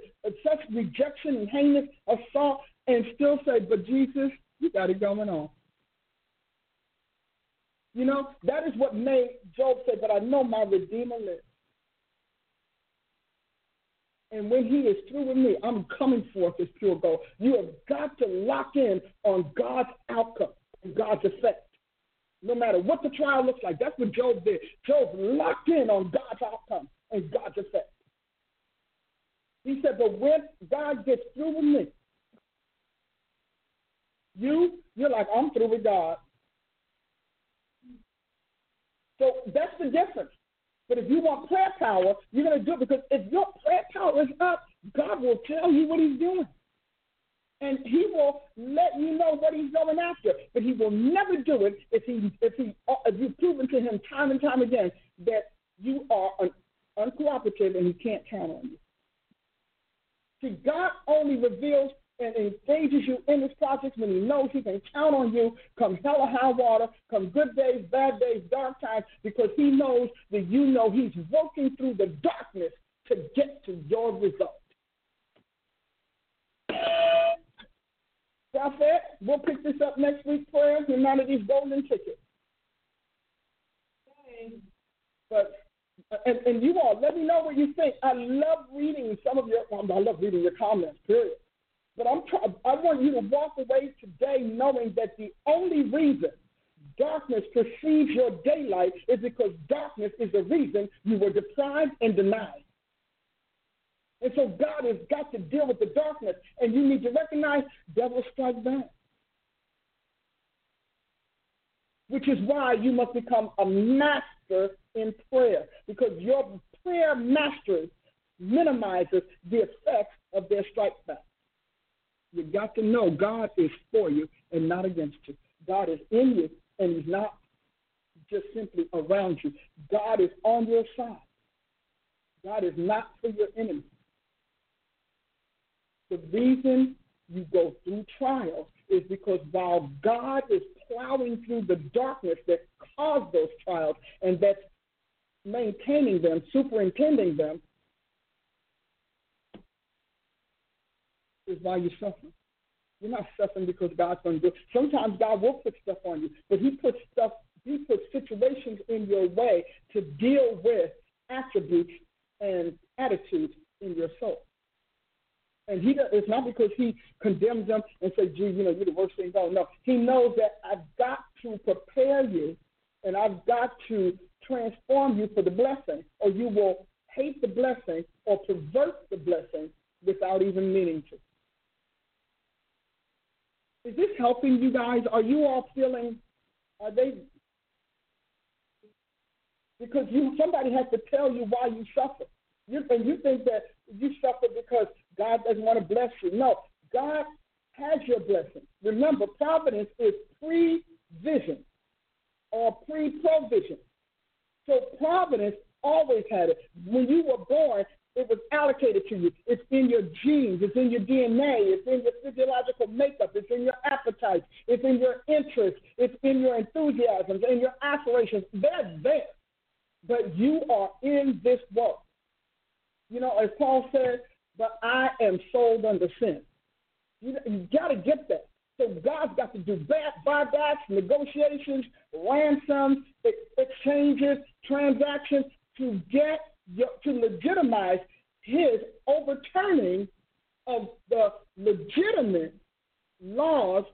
such rejection and heinous assault and still say, but Jesus, you got it going on. You know, that is what made Job say, but I know my Redeemer lives. And when he is through with me, I'm coming forth as pure gold. You have got to lock in on God's outcome and God's effect. No matter what the trial looks like. That's what Job did. Job locked in on God's outcome and God's effect. He said, but when God gets through with me, you, you're like, I'm through with God. So that's the difference. But if you want prayer power, you're going to do it because if your prayer power is up, God will tell you what He's doing. And He will let you know what He's going after. But He will never do it if He if He if you've proven to Him time and time again that you are un, uncooperative and He can't count on you. See, God only reveals and engages you in this process when he knows he can count on you come hell or high water, come good days, bad days, dark times, because he knows that you know he's working through the darkness to get to your result. Prophet, we'll pick this up next week, prayers, and none of these golden tickets. But and, and you all, let me know what you think. I love reading some of your. I love reading your comments. Period. But I'm try- I want you to walk away today knowing that the only reason darkness perceives your daylight is because darkness is the reason you were deprived and denied. And so God has got to deal with the darkness, and you need to recognize devil strike back. Which is why you must become a master in prayer, because your prayer mastery minimizes the effects of their strike back. You got to know God is for you and not against you. God is in you and He's not just simply around you. God is on your side. God is not for your enemy. The reason you go through trials is because while God is plowing through the darkness that caused those trials and that's maintaining them, superintending them, is why you're suffering. You're not suffering because God's going to do it. Sometimes God will put stuff on you, but He puts stuff, He puts situations in your way to deal with attributes and attitudes in your soul. And he does, it's not because he condemns them and says, gee, you know, you're the worst thing going. No, he knows that I've got to prepare you and I've got to transform you for the blessing, or you will hate the blessing or pervert the blessing without even meaning to. Is this helping you guys? Are you all feeling? Are they? Because you somebody has to tell you why you suffer. You and you think that you suffer because God doesn't want to bless you. No, God has your blessing. Remember, providence is pre-vision or pre-provision. So providence always had it. When you were born, It was allocated to you. It's in your genes. It's in your DNA. It's in your physiological makeup. It's in your appetite. It's in your interests. It's in your enthusiasms and your aspirations. They're there. But you are in this world. You know, as Paul said, but I am sold under sin. You, you got to get that. So God's got to do back, buybacks, negotiations, ransoms, exchanges, transactions to get to legitimize His overturning of the legitimate laws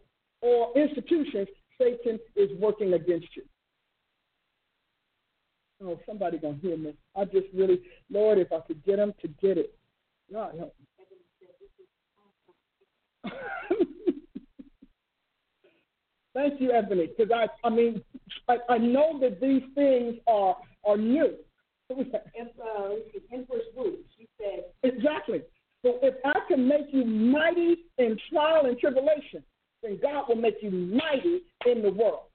or institutions Satan is working against you. Oh, somebody gonna hear me. I just really, Lord, if I could get them to get it. God help me. Thank you, Ebony, because I, I mean, I, I know that these things are are new. uh, Empress Ruth, she said. Exactly. So if I can make you mighty in trial and tribulation, then God will make you mighty in the world.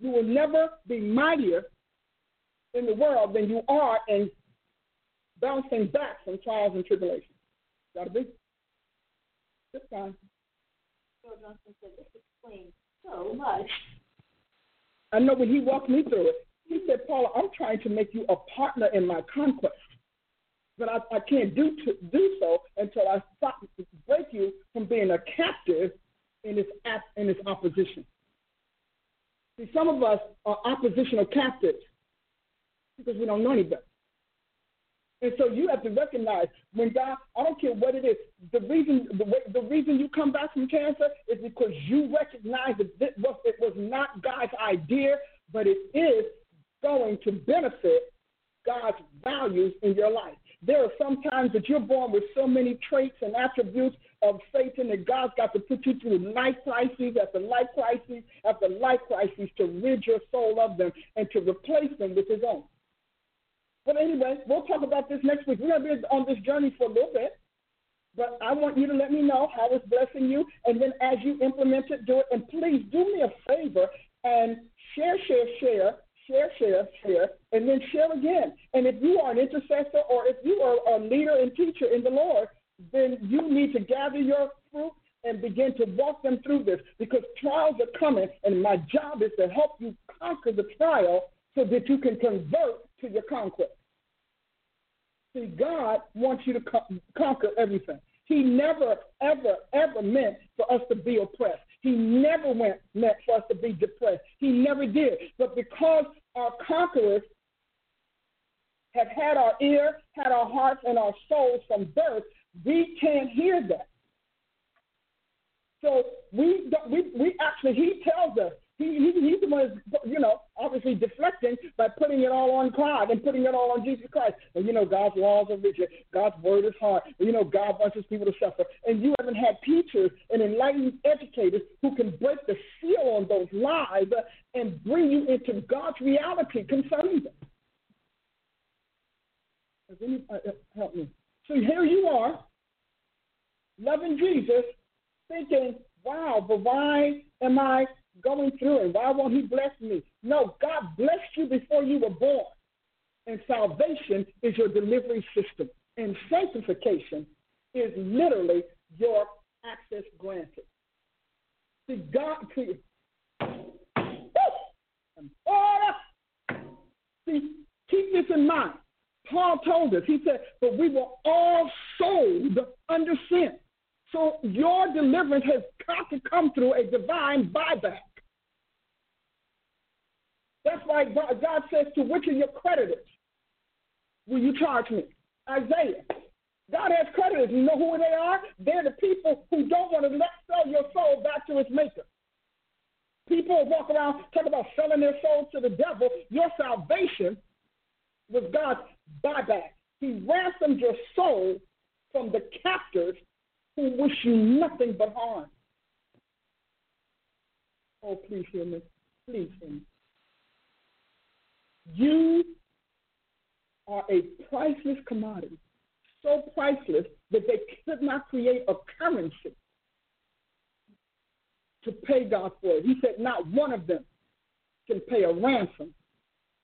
You will never be mightier in the world than you are in bouncing back from trials and tribulations. Gotta be. This time. Johnson said, this explains so much. I know when he walked me through it, he said, Paula, I'm trying to make you a partner in my conquest. But I, I can't do to, do so until I stop break you from being a captive in this in this opposition. See, some of us are oppositional captives because we don't know any better. And so you have to recognize when God, I don't care what it is, the reason the, the reason you come back from cancer is because you recognize that it was, it was not God's idea, but it is going to benefit God's values in your life. There are some times that you're born with so many traits and attributes of Satan that God's got to put you through life crises after life crises after life crises to rid your soul of them and to replace them with His own. But anyway, we'll talk about this next week. We're going to be on this journey for a little bit. But I want you to let me know how it's blessing you. And then as you implement it, do it. And please do me a favor and share, share, share, share, share, share, and then share again. And if you are an intercessor or if you are a leader and teacher in the Lord, then you need to gather your fruit and begin to walk them through this because trials are coming. And my job is to help you conquer the trial so that you can convert to your conquest. See, God wants you to co- conquer everything. He never, ever, ever meant for us to be oppressed. He never went, meant for us to be depressed. He never did. But because our conquerors have had our ear, had our hearts, and our souls from birth, we can't hear that. So we, we, we actually, he tells us he, he, he's the one, you know, obviously deflecting by putting it all on God and putting it all on Jesus Christ. And you know, God's laws are rigid. God's word is hard. And, you know, God wants his people to suffer. And you haven't had teachers and enlightened educators who can break the seal on those lies and bring you into God's reality concerning them. Uh, uh, help me? So here you are, loving Jesus, thinking, wow, but why am I going through and Why won't He bless me? No, God blessed you before you were born. And salvation is your delivery system. And sanctification is literally your access granted. See, God, see, see, keep this in mind. Paul told us, he said, but we were all sold under sin. So your deliverance has got to come through a divine buyback. That's why God says, To which of your creditors will you charge me? Isaiah. God has creditors. You know who they are? They're the people who don't want to let sell your soul back to its maker. People walk around talking about selling their soul to the devil. Your salvation was God's buyback. He ransomed your soul from the captors who wish you nothing but harm. Oh, please hear me. Please hear me. You are a priceless commodity, so priceless that they could not create a currency to pay God for it. He said not one of them can pay a ransom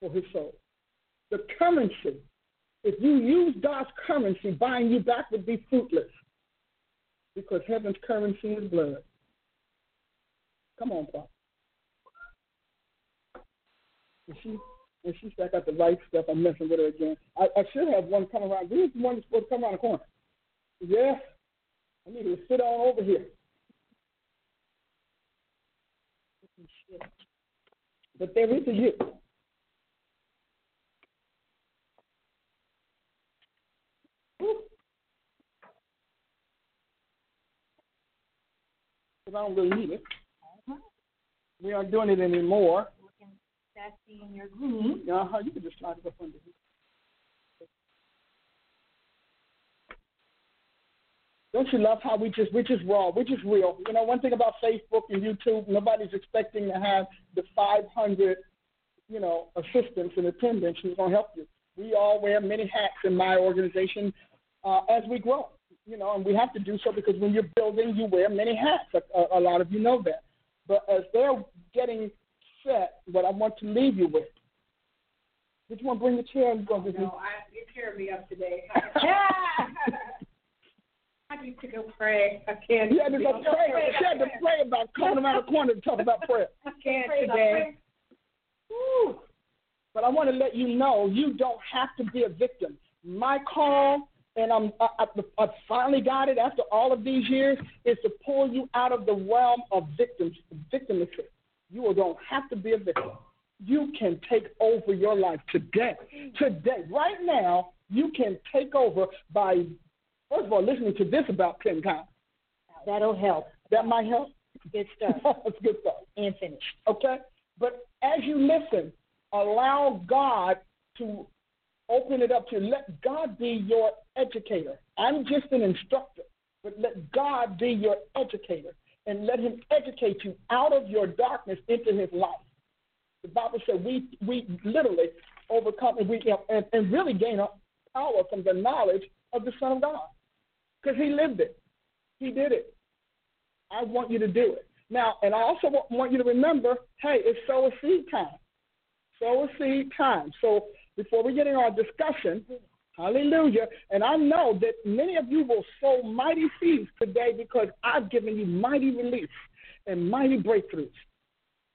for his soul. The currency If you use God's currency, buying you back would be fruitless because heaven's currency is blood. Come on, Pop. And she, and she said, I got the right stuff. I'm messing with her again. I, I should have one come around. Where's the one that's supposed to come around the corner? Yeah, I need to sit on over here. But there is a you. Because I don't really need it. We aren't doing it anymore. Looking sassy in your green. Uh-huh, you can just slide it up under here. Don't you love how we just we're just raw, we're just real. You know, one thing about Facebook and YouTube, nobody's expecting to have the 500, you know, assistants and attendants who's going to help you. We all wear many hats in my organization uh, as we grow, you know, and we have to do so because when you're building, you wear many hats. A, a, a lot of you know that. But as they're getting set, what I want to leave you with. Did you want to bring the chair? And go No, I, you tear me up today. I need to go pray. I can't. You had to go pray. She had to pray about coming around the corner to talk about prayer. I can't Pray about today. Woo. But I want to let you know you don't have to be a victim. My call, and I'm, I, I, I finally got it after all of these years, is to pull you out of the realm of victims, victimhood. You don't have to be a victim. You can take over your life today. Today, right now, you can take over by, first of all, listening to this about 10 times. That'll help. That might help. Good stuff. That's good stuff. and finish. Okay? But as you listen, allow God to open it up to let God be your educator. I'm just an instructor, but let God be your educator and let Him educate you out of your darkness into His light. The Bible said we we literally overcome and we and, and really gain power from the knowledge of the Son of God because He lived it, He did it. I want you to do it. Now, and I also want- you to remember, hey, it's sow a seed time. Sow a seed time. So before we get in our discussion, hallelujah, and I know that many of you will sow mighty seeds today because I've given you mighty relief and mighty breakthroughs.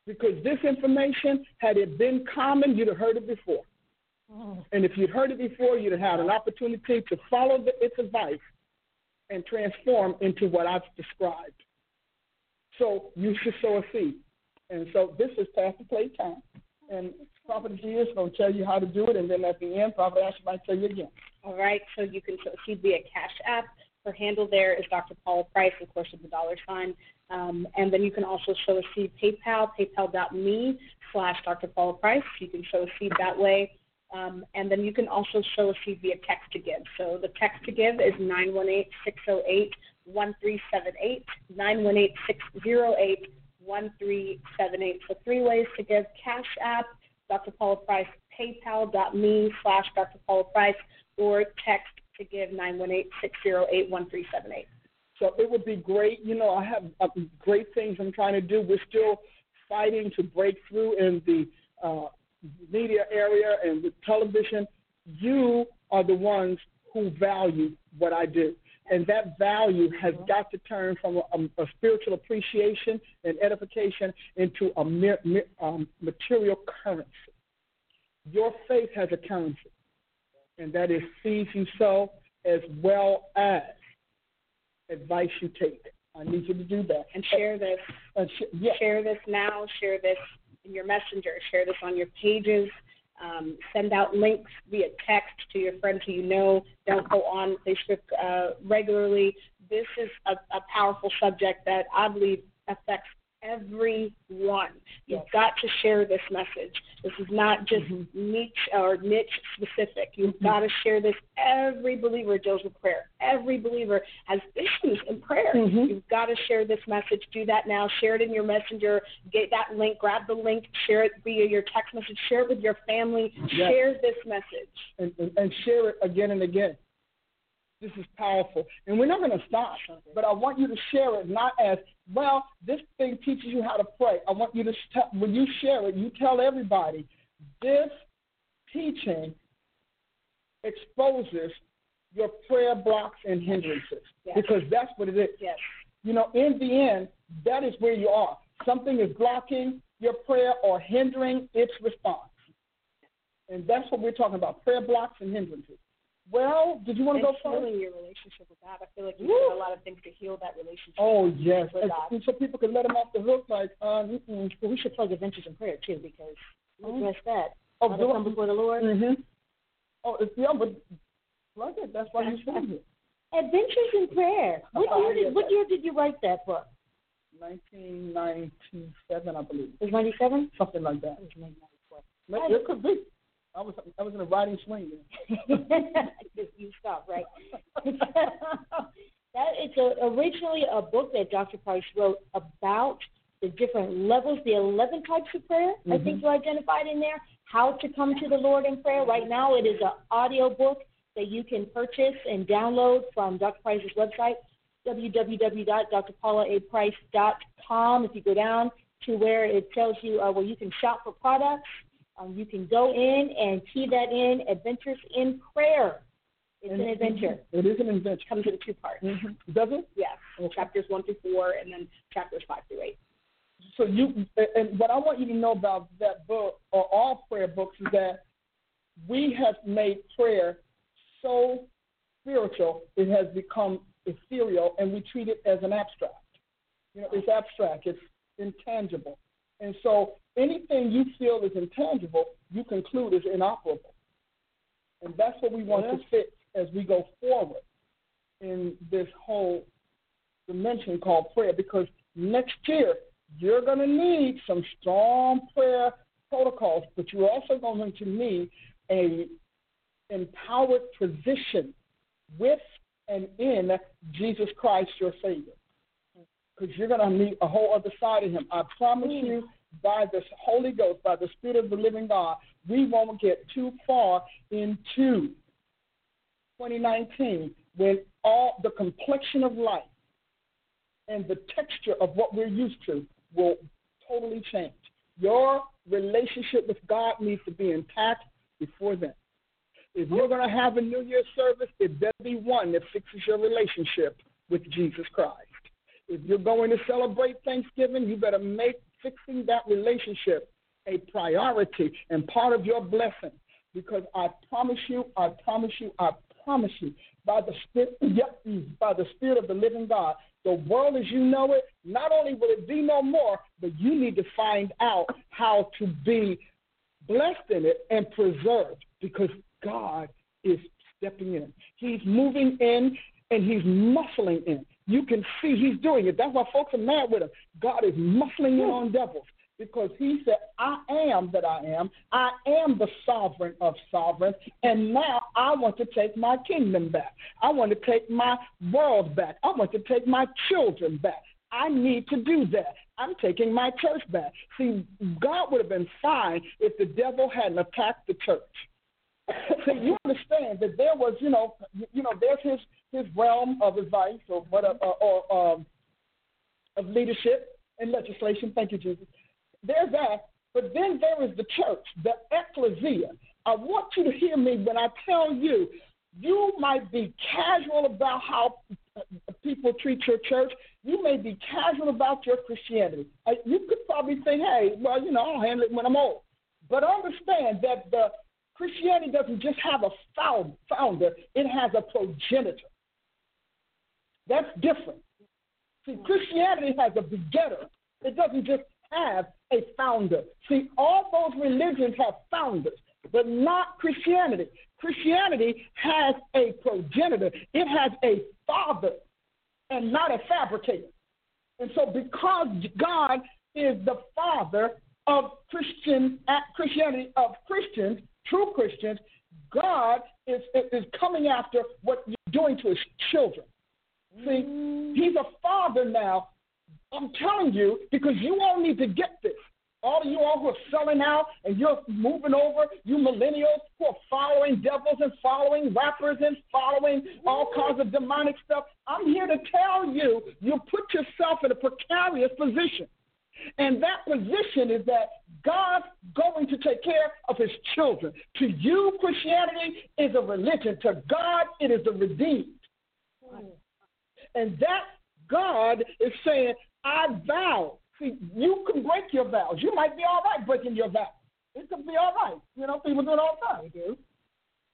Because this information, had it been common, you'd have heard it before. Mm. And if you'd heard it before, you'd have had an opportunity to follow the, its advice and transform into what I've described. So you should sow a seed. And so this is Pastor Play time. And Prophet G is going to tell you how to do it. And then at the end, Prophet Ashley might tell you again. All right, so you can see via Cash App. Her handle there is Dr. Paula Price, of course, with the dollar sign. Um, and then you can also sow a seed PayPal, paypal.me slash Dr. Paula Price. You can sow a seed that way. Um, and then you can also sow a seed via text to give. So the text to give is 918 608 1378, 918 608 1378. So three ways to give Cash App, Dr. Paula Price, paypal.me slash Dr. Paula Price, or text to give 918 608 1378. So it would be great. You know, I have uh, great things I'm trying to do. We're still fighting to break through in the uh, media area and with television. You are the ones who value what I do. And that value has got to turn from a, a spiritual appreciation and edification into a um, material currency. Your faith has a currency, and that is seeds you sow as well as advice you take. I need you to do that. And share this. Uh, sh-. Share this now. Share this in your messenger. Share this on your pages. Um, send out links via text to your friends who you know. Don't go on Facebook uh, regularly. This is a, a powerful subject that I believe affects everyone. You've Yes. got to share this message. This is not just Mm-hmm. niche or niche specific. You've got to share this. Every believer deals with prayer. Every believer has issues in prayer. Mhm. You've got to share this message. Do that now. Share it in your messenger. Get that link. Grab the link. Share it via your text message. Share it with your family. Yes. Share this message. and, and, and share it again and again. This is powerful. And we're not going to stop, but I want you to share it not as, well, this thing teaches you how to pray. I want you to, when you share it, you tell everybody, this teaching exposes your prayer blocks and hindrances Yes. because that's what it is. Yes. You know, in the end, that is where you are. Something is blocking your prayer or hindering its response. And that's what we're talking about prayer blocks and hindrances. Well, did you want to And go first? healing your relationship with God. I feel like you Woo. did a lot of things to heal that relationship. Oh, yes. With God. so people can let them off the hook like, uh. Well, we should plug Adventures in Prayer too because we Oh. address that. Oh, do come before the Lord. Mm-hmm. Oh, it's, yeah, but plug it. That's why you're sitting here. Adventures in Prayer. What Oh, year yeah, did what year did you write that book? 1997, I believe. It was ninety seven? Something like that. It was ninety four. Maybe It could be. I was I was in a riding swing you stop, right? that it's a, originally a book that Dr. Price wrote about the different levels, the 11 types of prayer. I think you identified in there how to come to the Lord in prayer. Right now, it is an audio book that you can purchase and download from Dr. Price's website, www.drpaulaaprice.com. If you go down to where it tells you uh, where you can shop for products, um, you can go in and key that in, Adventures in Prayer. It's an adventure. It is an adventure. comes in two parts. Mm-hmm. Does it? Yeah, chapters one through four, and then chapters five through eight. So you and what I want you to know about that book or all prayer books is that we have made prayer so spiritual it has become ethereal and we treat it as an abstract. You know, it's abstract, it's intangible. And so anything you feel is intangible, you conclude is inoperable. And that's what we want to fix as we go forward in this whole dimension called prayer because next year you're going to need some strong prayer protocols, but you're also going to need a empowered position with and in Jesus Christ, your Savior. Because you're going to meet a whole other side of Him. I promise mm. you, by the Holy Ghost, by the Spirit of the living God, we won't get too far into 2019 when all the complexion of life and the texture of what we're used to will totally change. Your relationship with God needs to be intact before then. If you're going to have a New Year's service, it better be one that fixes your relationship with Jesus Christ. If you're going to celebrate Thanksgiving, you better make fixing that relationship a priority and part of your blessing. Because I promise you, I promise you, I promise you, by the spirit, yep, by the spirit of the living God, the world as you know it, not only will it be no more, but you need to find out how to be blessed in it and preserved because God is stepping in. He's moving in and he's muscling in. You can see he's doing it. That's why folks are mad with him. God is muscling in on devils because he said, I am that I am. I am the sovereign of sovereigns. And now I want to take my kingdom back. I want to take my world back. I want to take my children back. I need to do that. I'm taking my church back. See, God would have been fine if the devil hadn't attacked the church. See, you understand that there was, you know, you know, there's his his realm of advice or what, uh, or um, of leadership and legislation. Thank you, Jesus. There's that, but then there is the church, the ecclesia. I want you to hear me when I tell you, you might be casual about how people treat your church. You may be casual about your Christianity. Uh, You could probably think, hey, well, you know, I'll handle it when I'm old. But understand that the Christianity doesn't just have a founder, it has a progenitor. That's different. See, Christianity has a begetter. It doesn't just have a founder. See, all those religions have founders, but not Christianity. Christianity has a progenitor, it has a father and not a fabricator. And so, because God is the father of Christian Christianity of Christians, true Christians, God is is coming after what you're doing to his children. See, mm. he's a father now. I'm telling you, because you all need to get this. All of you all who are selling out and you're moving over, you millennials who are following devils and following rappers and following all kinds of demonic stuff, I'm here to tell you, you put yourself in a precarious position. And that position is that God's going to take care of his children. To you, Christianity is a religion. To God, it is a redeemed. And that God is saying, I vow. See, you can break your vows. You might be all right breaking your vows. It could be all right. You know, people do it all the time. Do.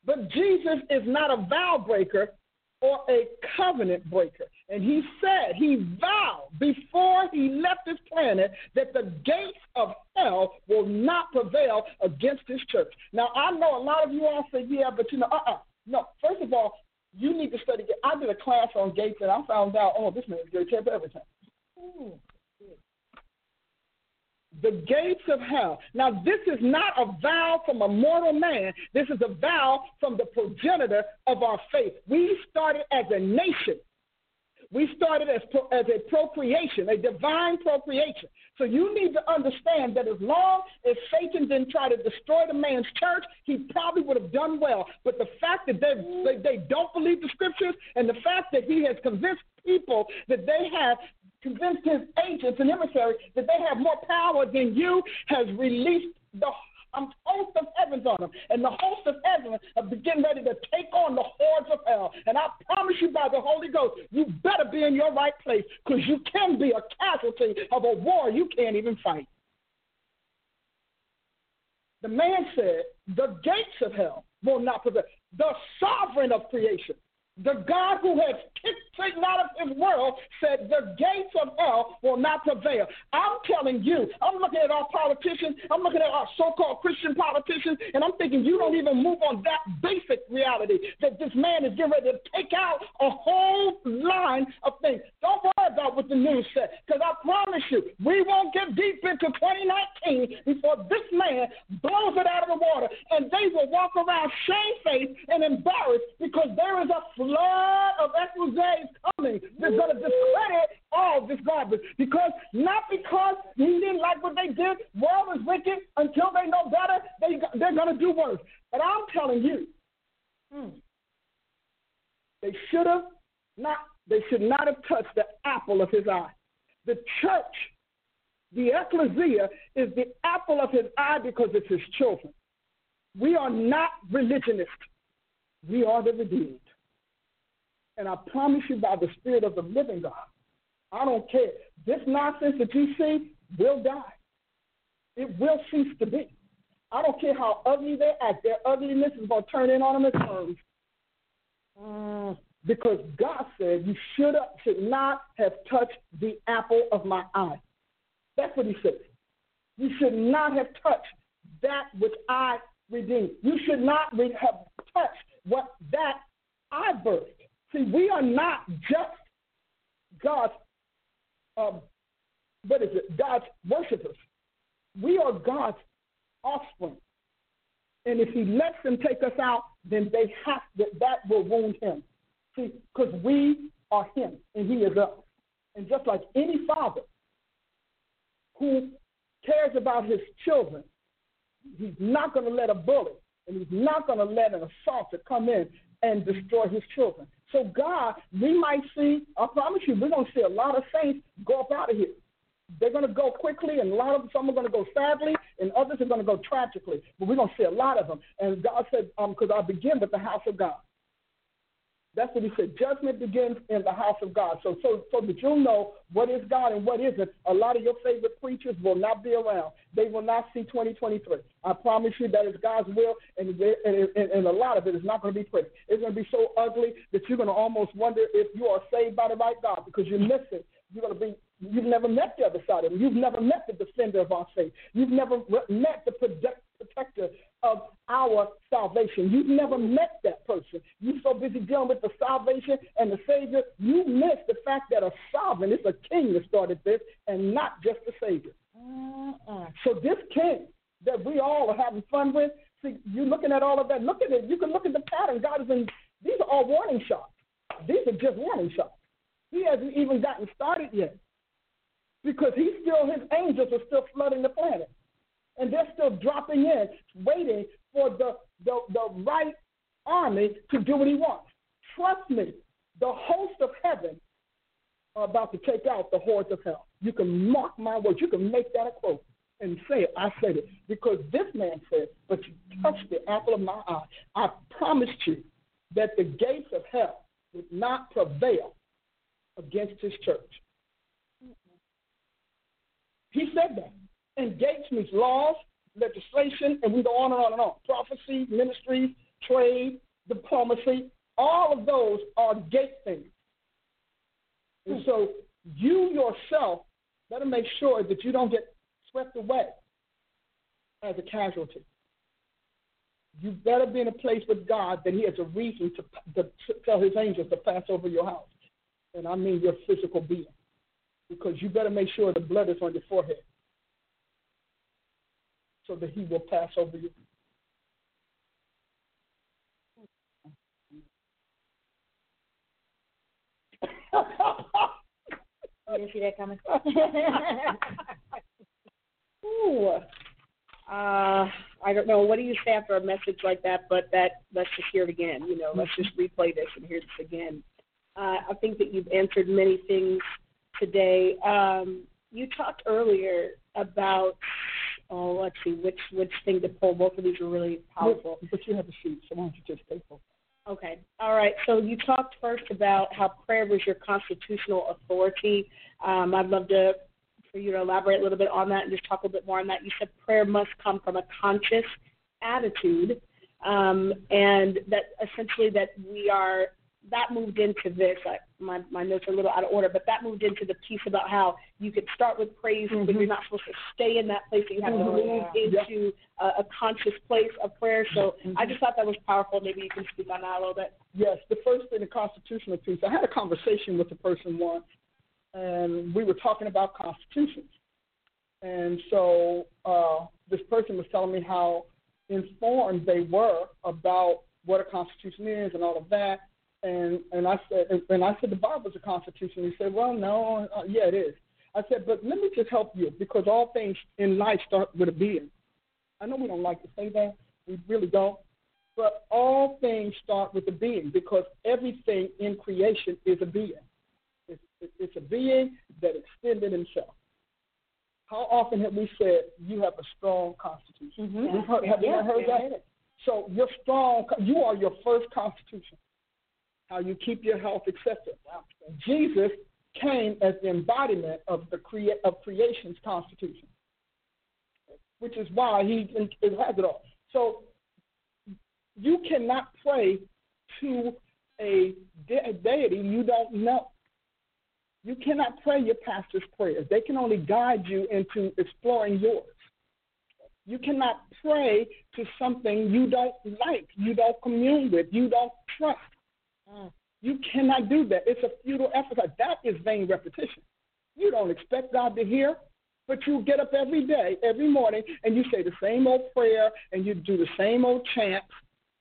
But Jesus is not a vow breaker or a covenant breaker. And he said, he vowed before he left this planet that the gates of hell will not prevail against his church. Now, I know a lot of you all say, yeah, but you know, uh uh No, first of all, you need to study. I did a class on gates and I found out, oh, this man is going to tell everything. Ooh the gates of hell. Now, this is not a vow from a mortal man. This is a vow from the progenitor of our faith. We started as a nation. We started as, as a procreation, a divine procreation. So you need to understand that as long as Satan didn't try to destroy the man's church, he probably would have done well. But the fact that they, they, they don't believe the scriptures and the fact that he has convinced people that they have convinced his agents and emissaries that they have more power than you, has released the um, host of heavens on them. And the host of heaven are getting ready to take on the hordes of hell. And I promise you by the Holy Ghost, you better be in your right place because you can be a casualty of a war you can't even fight. The man said, The gates of hell will not prevail. The sovereign of creation the God who has kicked Satan out of his world said the gates of hell will not prevail. I'm telling you, I'm looking at our politicians, I'm looking at our so called Christian politicians, and I'm thinking you don't even move on that basic reality that this man is getting ready to take out a whole line of things. Don't worry about what the news said, because I promise you, we won't get deep into 2019 before this man blows it out of the water, and they will walk around shamefaced and embarrassed because there is a flood of exposés coming that's going to discredit all this garbage. Because not because he didn't like what they did, world is wicked. Until they know better, they they're going to do worse. But I'm telling you, hmm, they should have not. They should not have touched the apple of his eye. The church, the ecclesia, is the apple of his eye because it's his children. We are not religionists. We are the redeemed. And I promise you by the Spirit of the living God, I don't care. This nonsense that you see will die. It will cease to be. I don't care how ugly they act. Their ugliness is going to turn in on them. Uh, because God said you should should not have touched the apple of my eye. That's what He said. You should not have touched that which I redeemed. You should not have touched what that I birthed. See, we are not just God's, um, what is it, God's worshipers. We are God's offspring. And if he lets them take us out, then they have to, that will wound him. See, because we are him and he is us. And just like any father who cares about his children, he's not going to let a bully and he's not going to let an assaulter come in and destroy his children. So God, we might see, I promise you, we're to see a lot of saints go up out of here. They're going to go quickly, and a lot of some are going to go sadly, and others are going to go tragically. But we're going to see a lot of them. And God said, because um, I begin with the house of God. That's what he said. Judgment begins in the house of God. So, so, so that you'll know what is God and what isn't. A lot of your favorite preachers will not be around. They will not see 2023. I promise you that is God's will, and, and, and, a lot of it is not going to be pretty. It's going to be so ugly that you're going to almost wonder if you are saved by the right God because you're missing. You're going to be You've never met the other side of him. You've never met the defender of our faith. You've never met the protector of our salvation. You've never met that person. You're so busy dealing with the salvation and the Savior, you miss the fact that a sovereign is a king that started this and not just a Savior. Uh-uh. So this king that we all are having fun with, see, you're looking at all of that. Look at it. You can look at the pattern. God is in, these are all warning shots. These are just warning shots. He hasn't even gotten started yet because he's still, his angels are still flooding the planet and they're still dropping in, waiting for the, the, the right army to do what he wants. Trust me, the host of heaven are about to take out the hordes of hell. You can mark my words. You can make that a quote and say it. I said it because this man said, "But you touched the apple of my eye." I promised you that the gates of hell would not prevail against his church. He said that. Means laws, legislation, and we go on and on and on. Prophecy, ministry, trade, diplomacy, all of those are gate things. And hmm. so you yourself better make sure that you don't get swept away as a casualty. You better be in a place with God that He has a reason to, to tell His angels to pass over your house. And I mean your physical being. Because you better make sure the blood is on your forehead so that He will pass over you. you didn't see that coming? Ooh. Uh, I don't know. What do you say after a message like that? But that let's just hear it again. You know, let's just replay this and hear this again. Uh, I think that you've answered many things today. Um, you talked earlier about oh, let's see which which thing to pull. Both of these are really powerful. But you have a sheet, so why don't you just take both? Okay. All right. So you talked first about how prayer was your constitutional authority. Um, I'd love to for you to elaborate a little bit on that and just talk a little bit more on that. You said prayer must come from a conscious attitude, um, and that essentially that we are that moved into this. I, my my notes are a little out of order, but that moved into the piece about how you could start with praise, mm-hmm. but you're not supposed to stay in that place. You have mm-hmm. to move into a, a, conscious place of prayer. So mm-hmm. I just thought that was powerful. Maybe you can speak on that a little bit. Yes, the first thing, the constitutional piece. I had a conversation with a person once, and we were talking about constitutions. And so uh, this person was telling me how informed they were about what a constitution is and all of that. And and I said and I said the Bible's a constitution. He said, well, no, uh, yeah, it is. I said, but let me just help you because all things in life start with a being. I know we don't like to say that, we really don't, but all things start with a being because everything in creation is a being. It's, it's a being that extended himself. How often have we said you have a strong constitution? Mm-hmm. Heard, have yeah, you heard yeah. that? So you're strong. You are your first constitution how you keep your health, etc. Jesus came as the embodiment of the crea- of creation's constitution, which is why he has it all. So you cannot pray to a, de- a deity you don't know. You cannot pray your pastor's prayers. They can only guide you into exploring yours. You cannot pray to something you don't like, you don't commune with, you don't trust. You cannot do that. It's a futile effort. That is vain repetition. You don't expect God to hear, but you get up every day, every morning, and you say the same old prayer and you do the same old chant.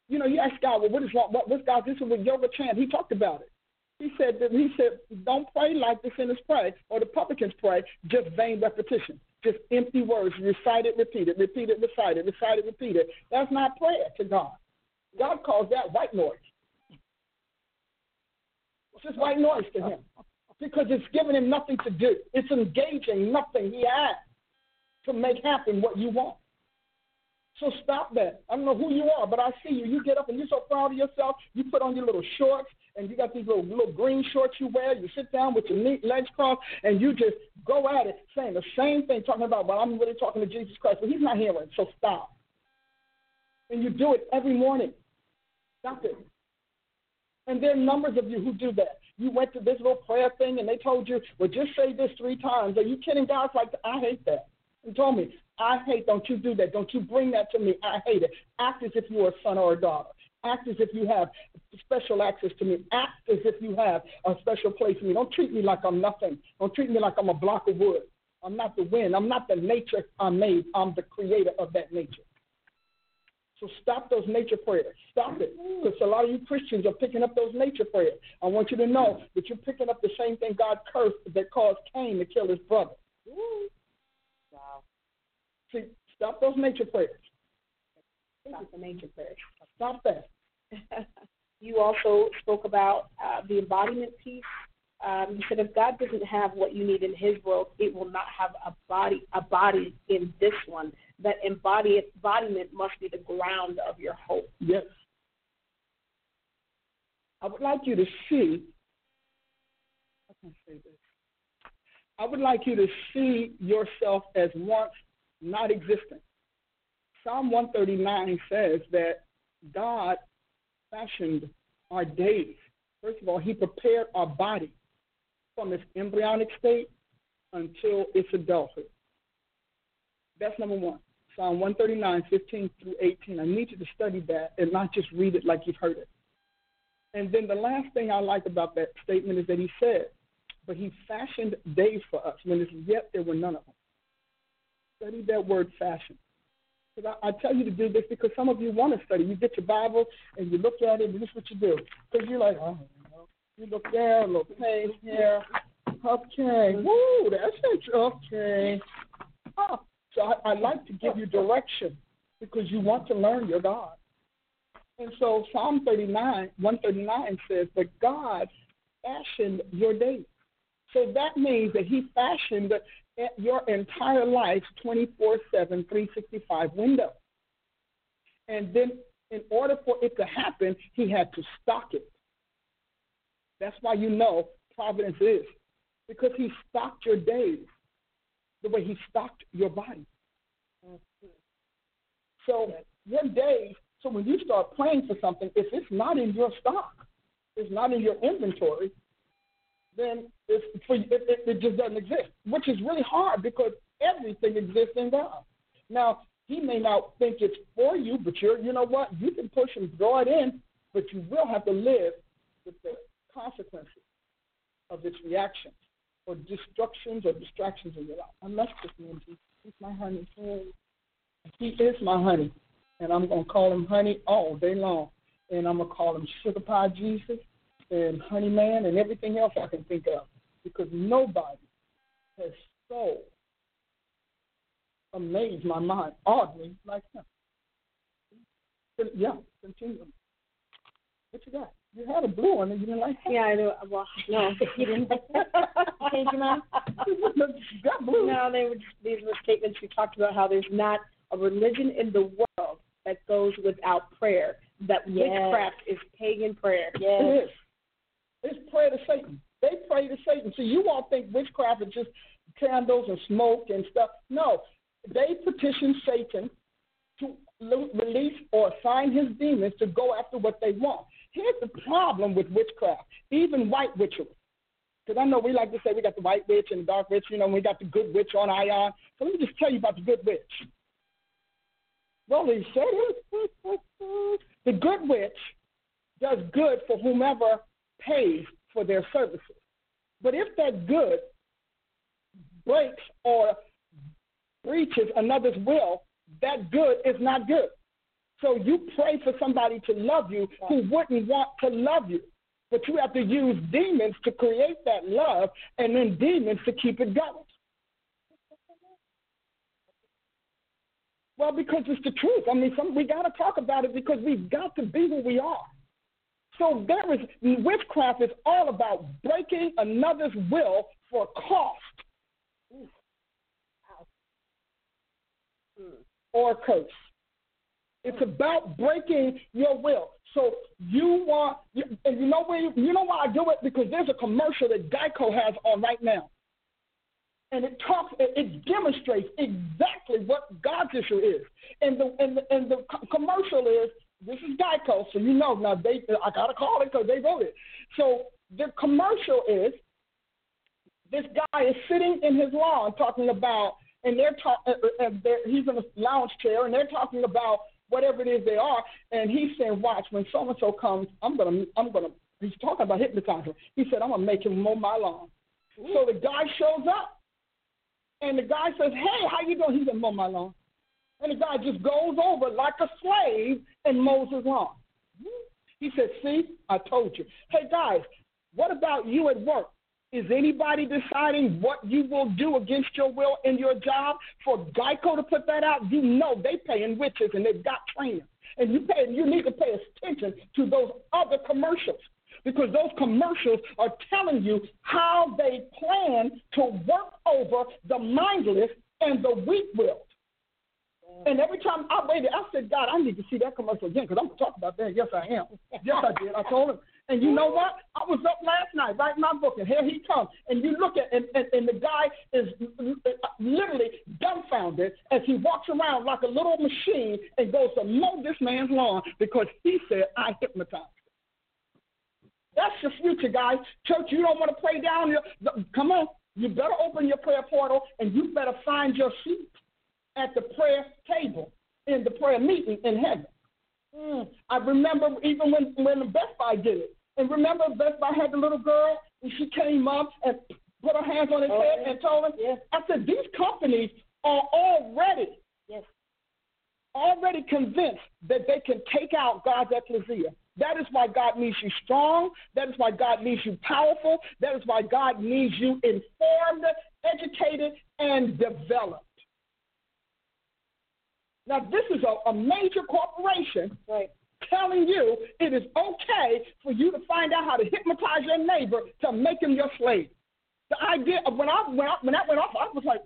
You know, you ask God, well, what is wrong? What, what's God? This is with yoga chant. He talked about it. He said that he said, don't pray like the sinners pray or the publicans pray, just vain repetition, just empty words, recite it, repeat it, repeat it, recite it, recite it, repeat it. That's not prayer to God. God calls that white noise. It's just white noise to him because it's giving him nothing to do. It's engaging nothing he has to make happen what you want. So stop that. I don't know who you are, but I see you. You get up and you're so proud of yourself. You put on your little shorts and you got these little little green shorts you wear. You sit down with your legs crossed and you just go at it, saying the same thing, talking about, well, I'm really talking to Jesus Christ, but he's not hearing. So stop. And you do it every morning. Stop it. And there are numbers of you who do that. You went to this little prayer thing and they told you, well, just say this three times. Are you kidding? God's like, I hate that. He told me, I hate, don't you do that. Don't you bring that to me. I hate it. Act as if you're a son or a daughter. Act as if you have special access to me. Act as if you have a special place in me. Don't treat me like I'm nothing. Don't treat me like I'm a block of wood. I'm not the wind. I'm not the nature I made. I'm the creator of that nature. So stop those nature prayers. Stop it. Because a lot of you Christians are picking up those nature prayers. I want you to know that you're picking up the same thing God cursed that caused Cain to kill his brother. Wow. See, stop those nature prayers. Stop the nature prayers. Stop that. you also spoke about uh, the embodiment piece Um, you said if God doesn't have what you need in His world, it will not have a body a body in this one. That embody, embodiment must be the ground of your hope. Yes. I would like you to see. I can say this. I would like you to see yourself as once not existent. Psalm 139 says that God fashioned our days. First of all, He prepared our body from its embryonic state until its adulthood. That's number one. Psalm 139, 15 through 18. I need you to study that and not just read it like you've heard it. And then the last thing I like about that statement is that he said, but he fashioned days for us when yet there were none of them. Study that word fashion. Because I, I tell you to do this because some of you want to study. You get your Bible and you look at it, and this is what you do. Because you're like, oh, you look there, a little page here. Okay, woo, that's it. Okay. Oh, so I, I like to give you direction because you want to learn your God. And so Psalm 39, 139 says, But God fashioned your days. So that means that He fashioned your entire life 24 7, 365 window. And then, in order for it to happen, He had to stock it. That's why you know providence is, because He stocked your days the way He stocked your body. So, your day, so when you start praying for something, if it's not in your stock, it's not in your inventory, then it's for, it, it, it just doesn't exist, which is really hard because everything exists in God. Now, he may not think it's for you, but you're, you know what? You can push and draw it in, but you will have to live with the consequences of its reactions or destructions or distractions in your life. I must just mean he's my honey. He is my honey and I'm gonna call him Honey all day long, and I'm gonna call him Sugar Pie Jesus and Honey Man and everything else I can think of, because nobody has so amazed my mind oddly like him. Yeah, continue. What you got? You had a blue one and you didn't like it. Yeah, I know. Well, no, you didn't. Change your mind. got blue. No, they were just, these were statements we talked about how there's not a religion in the world that goes without prayer. That yes. witchcraft is pagan prayer. Yes. It is. It's prayer to Satan. They pray to Satan. So you all think witchcraft is just candles and smoke and stuff. No, they petition Satan to release or assign his demons to go after what they want. Here's the problem with witchcraft, even white witchery. Because I know we like to say we got the white witch and the dark witch, you know, we got the good witch on Ion. So let me just tell you about the good witch. Well, he said it. The good witch does good for whomever pays for their services. But if that good breaks or breaches another's will, that good is not good. So you pray for somebody to love you who wouldn't want to love you. But you have to use demons to create that love and then demons to keep it going. Well, because it's the truth. I mean, some, we got to talk about it because we've got to be who we are. So there is witchcraft is all about breaking another's will for cost hmm. or curse. It's about breaking your will. So you want, and you know where you, you know why I do it because there's a commercial that Geico has on right now and it talks, it, demonstrates exactly what God's issue is. And the and the, and the commercial is this is Geico, so you know now they I gotta call it because they wrote it. So the commercial is this guy is sitting in his lawn talking about, and they're talking, he's in a lounge chair, and they're talking about whatever it is they are, and he's saying, watch when so and so comes, I'm gonna I'm gonna. He's talking about hypnotizing. He said, I'm gonna make him mow my lawn. So the guy shows up and the guy says, Hey, how you doing? He said, Mow my lawn. And the guy just goes over like a slave and mows his lawn. He said, See, I told you. Hey guys, what about you at work? Is anybody deciding what you will do against your will in your job? For Geico to put that out, you know they paying witches and they've got training. And you pay you need to pay attention to those other commercials because those commercials are telling you how they plan to work over the mindless and the weak-willed. And every time I waited, I said, God, I need to see that commercial again because I'm going to talk about that. Yes, I am. Yes, I did. I told him. And you know what? I was up last night writing my book, and here he comes. And you look at, and, and, and the guy is literally dumbfounded as he walks around like a little machine and goes to mow this man's lawn because he said, I hypnotized. That's your future, guys. Church, you don't want to play down your. Come on. You better open your prayer portal and you better find your seat at the prayer table in the prayer meeting in heaven. Mm. I remember even when, when Best Buy did it. And remember, Best Buy had the little girl, and she came up and put her hands on his oh, head yeah. and told him, yeah. I said, these companies are already, yes. already convinced that they can take out God's ecclesia. That is why God needs you strong. That is why God needs you powerful. That is why God needs you informed, educated, and developed. Now, this is a, a major corporation right. Telling you it is okay for you to find out how to hypnotize your neighbor to make him your slave. The idea of when I when I, when that went off, I was like,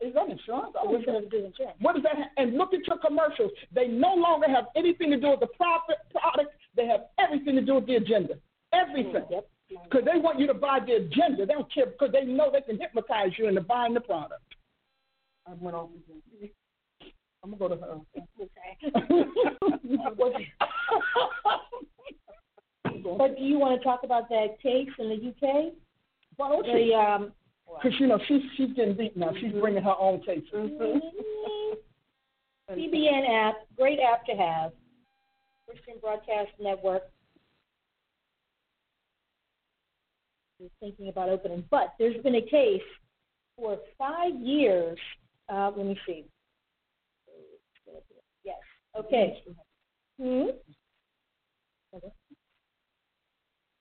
is that insurance? I was going to do insurance. What is that? And look at your commercials. They no longer have anything to do with the profit product. They have everything to do with the agenda. Everything. Yep. Because they want you to buy the agenda. They don't care because they know they can hypnotize you into buying the product. I went off again. I'm gonna go to her. Okay. but do you want to talk about that case in the UK? Why don't the, um, because you know she's she's getting deep now. She's mm-hmm. bringing her own case. Mm-hmm. TBN app, great app to have. Christian Broadcast Network. Is thinking about opening, but there's been a case for five years. Uh, let me see. Okay. Hmm.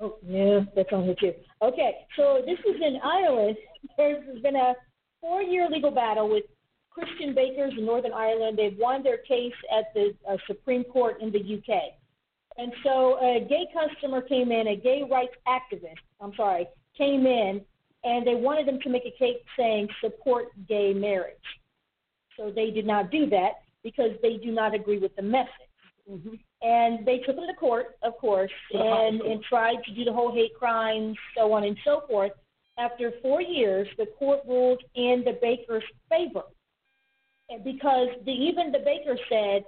Oh, no, that's only two. Okay, so this is in Ireland. There's been a four year legal battle with Christian bakers in Northern Ireland. They've won their case at the uh, Supreme Court in the UK. And so a gay customer came in, a gay rights activist, I'm sorry, came in, and they wanted them to make a cake saying support gay marriage. So they did not do that because they do not agree with the message. Mm-hmm. And they took them to court, of course, and, and tried to do the whole hate crimes, so on and so forth. After four years, the court ruled in the baker's favor because the, even the baker said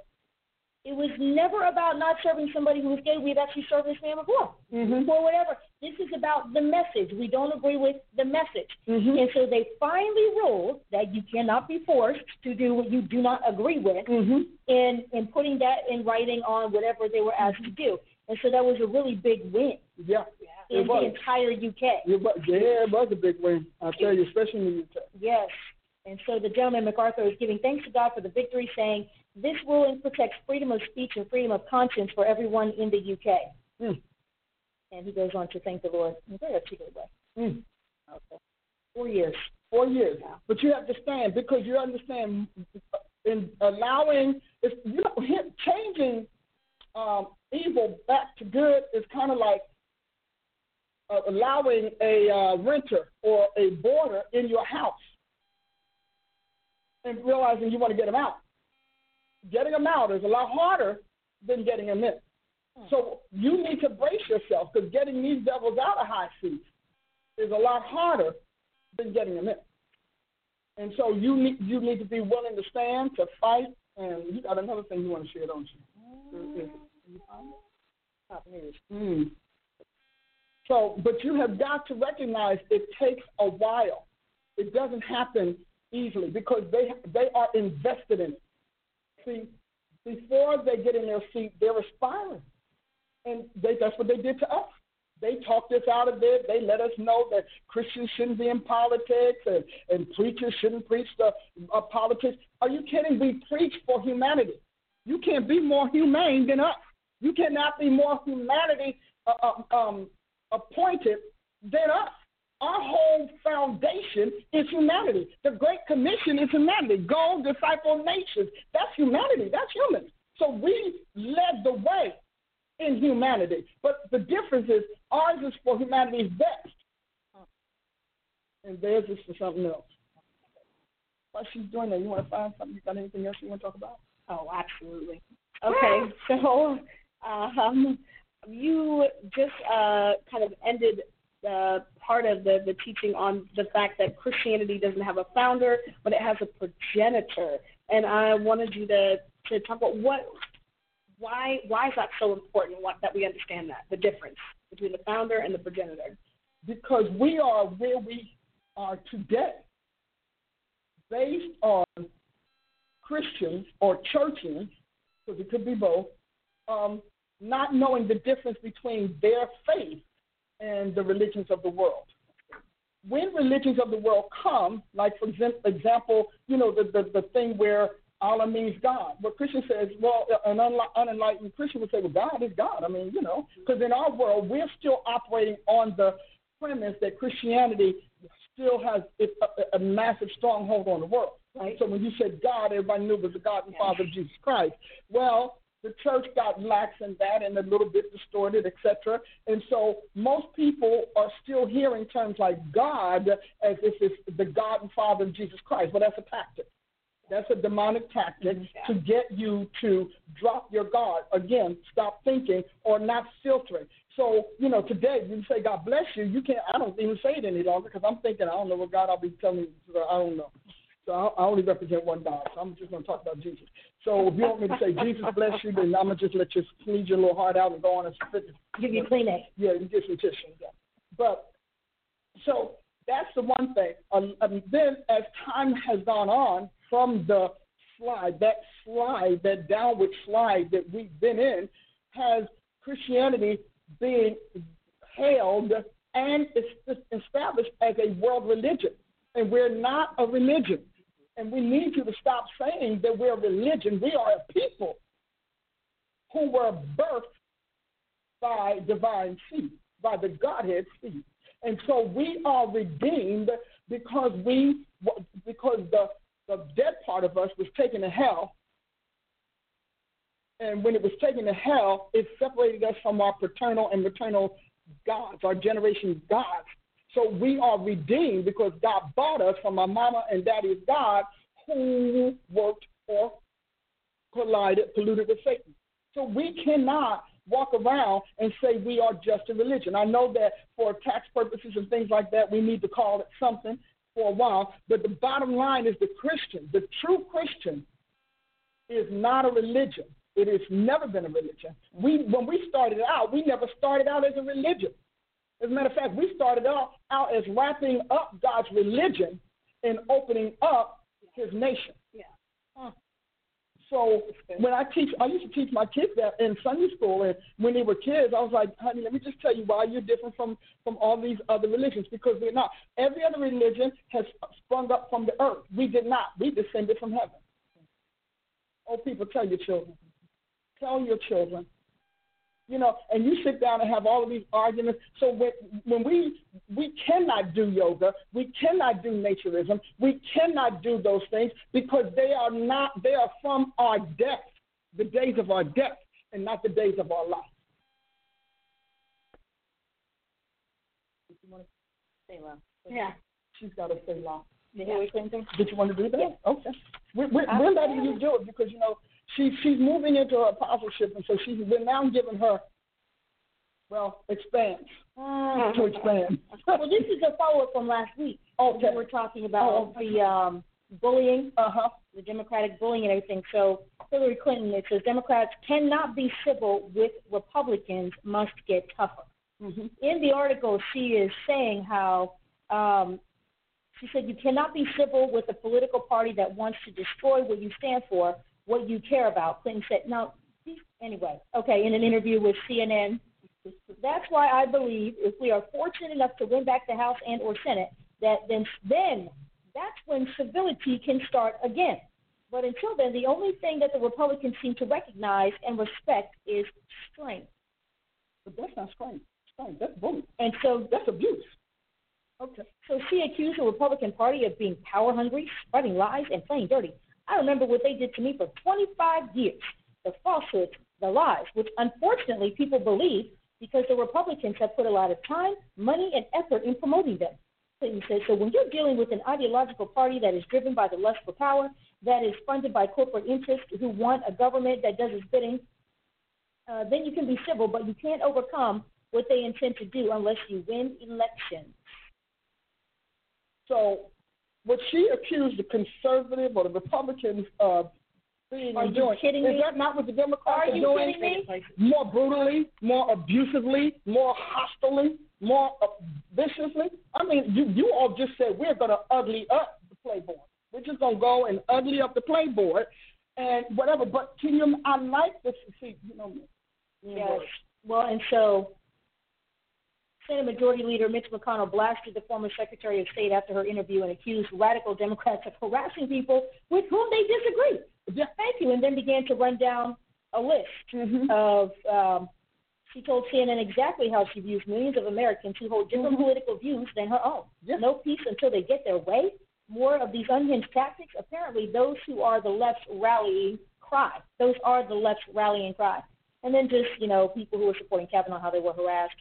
it was never about not serving somebody who was gay. We've actually served this man before, mm-hmm. or whatever. This is about the message. We don't agree with the message. Mm-hmm. And so they finally ruled that you cannot be forced to do what you do not agree with mm-hmm. in, in putting that in writing on whatever they were asked to do. And so that was a really big win. Yeah. In the entire UK. It was, yeah, it was a big win. I'll tell you, especially in the UK. Yes. And so the gentleman McArthur is giving thanks to God for the victory, saying, This ruling protects freedom of speech and freedom of conscience for everyone in the UK. Mm. And he goes on to thank the Lord in a very articulate way. Mm. Okay. Four years. Four years. Yeah. But you have to stand because you understand in allowing, it's, you know, him changing um, evil back to good is kind of like uh, allowing a uh, renter or a boarder in your house and realizing you want to get them out. Getting them out is a lot harder than getting them in. Hmm. So you need to brace yourself because getting these devils out of high seats is a lot harder than getting them in. And so you need you need to be willing to stand to fight. And you got another thing you want to share, don't you? Mm. So, but you have got to recognize it takes a while. It doesn't happen easily because they they are invested in it. See, before they get in their seat, they're aspiring, and they, that's what they did to us. They talked us out of it. They let us know that Christians shouldn't be in politics and, and preachers shouldn't preach the uh, politics. Are you kidding? We preach for humanity. You can't be more humane than us. You cannot be more humanity uh, uh um, appointed than us. Our whole foundation is humanity. The Great Commission is humanity. Go disciple nations. That's humanity. That's human. So we led the way in humanity. But the difference is ours is for humanity's best, and theirs is for something else. While she's doing that, you want to find something? You got anything else you want to talk about? Oh, absolutely. Okay, so um, you just uh, kind of ended the part of the, the teaching on the fact that Christianity doesn't have a founder, but it has a progenitor. And I wanted you to, to talk about what, why, why is that so important? What, that we understand that the difference between the founder and the progenitor. Because we are where we are today, based on Christians or churches, because it could be both, um, not knowing the difference between their faith and the religions of the world. When religions of the world come, like for example, you know, the, the, the thing where Allah means God. But Christian says, well, an unenlightened Christian would say, well, God is God. I mean, you know, because in our world, we're still operating on the premise that Christianity still has a, a massive stronghold on the world. Right? So when you said God, everybody knew it was the God and Father of Jesus Christ. Well, the church got lax in that and a little bit distorted, etc. And so most people are still hearing terms like God as if it's the God and Father of Jesus Christ. But that's a tactic. That's a demonic tactic mm-hmm. to get you to drop your guard. Again, stop thinking or not filtering. So, you know, today you say God bless you, you can't I don't even say it any longer because I'm thinking I don't know what God I'll be telling you I don't know. So I, only represent one God. So I'm just going to talk about Jesus. So if you want me to say Jesus bless you, then I'm going to just let you squeeze your little heart out and go on and spit it. Give you Kleenex. Yeah, you get some tissue. Yeah. But so that's the one thing. Um, um, then as time has gone on from the slide, that slide, that downward slide that we've been in, has Christianity being hailed and established as a world religion. And we're not a religion. And we need you to stop saying that we're a religion. We are a people who were birthed by divine seed, by the Godhead seed. And so we are redeemed because we because the the dead part of us was taken to hell. And when it was taken to hell, it separated us from our paternal and maternal gods, our generation gods. So we are redeemed because God bought us from our mama and daddy's God who worked or collided, polluted with Satan. So we cannot walk around and say we are just a religion. I know that for tax purposes and things like that, we need to call it something for a while. But the bottom line is the Christian, the true Christian, is not a religion. It has never been a religion. We, when we started out, we never started out as a religion. As a matter of fact, we started out, out as wrapping up God's religion and opening up his nation. Yeah. So when I teach, I used to teach my kids that in Sunday school, and when they were kids, I was like, honey, let me just tell you why you're different from from all these other religions because we're not. Every other religion has sprung up from the earth. We did not. We descended from heaven. Oh, people, tell your children. Tell your children you know, and you sit down and have all of these arguments. So when when we we cannot do yoga, we cannot do naturism, we cannot do those things because they are not they are from our death, the days of our death, and not the days of our life. Yeah, she's got to say low. Yeah. Did you want to do that? Okay. We're, we're, we're letting you do it because you know she she's moving into her apostleship, and so she's been now giving her well expand uh, to expand. well, this is a follow up from last week. Okay. We were talking about oh, the um, bullying, uh-huh. the Democratic bullying and everything. So Hillary Clinton, it says Democrats cannot be civil with Republicans, must get tougher. Mm-hmm. In the article, she is saying how um, she said you cannot be civil with a political party that wants to destroy what you stand for, what you care about. Clinton said, now, anyway, okay, in an interview with CNN, that's why I believe if we are fortunate enough to win back the House and or Senate, that then then that's when civility can start again. But until then, the only thing that the Republicans seem to recognize and respect is strength. But that's not strength. Strength. That's bullying. And so that's abuse. Okay. So she accused the Republican Party of being power hungry, spreading lies, and playing dirty. I remember what they did to me for 25 years. The falsehoods the lies, which unfortunately people believe because the Republicans have put a lot of time, money, and effort in promoting them. Clinton says so when you're dealing with an ideological party that is driven by the lust for power, that is funded by corporate interests who want a government that does its bidding, uh, then you can be civil, but you can't overcome what they intend to do unless you win elections. So, what she accused the conservative or the Republicans of being are doing is me? that not what the Democrats Are you doing? More brutally, more abusively, more hostilely, more uh, viciously. I mean, you you all just said we're going to ugly up the playboard. We're just going to go and ugly up the playboard and whatever. But can you? I like this. See, you know. Yes. Well, and so Senate Majority Leader Mitch McConnell blasted the former Secretary of State after her interview and accused radical Democrats of harassing people with whom they disagree. Thank you. And then began to run down a list Mm-hmm. of. Um, she told CNN exactly how she views millions of Americans who hold different Mm-hmm. political views than her own. No peace until they get their way. More of these unhinged tactics. Apparently, those who are the left's rallying cry. Those are the left's rallying cry. And then just, you know, people who are supporting Kavanaugh, how they were harassed.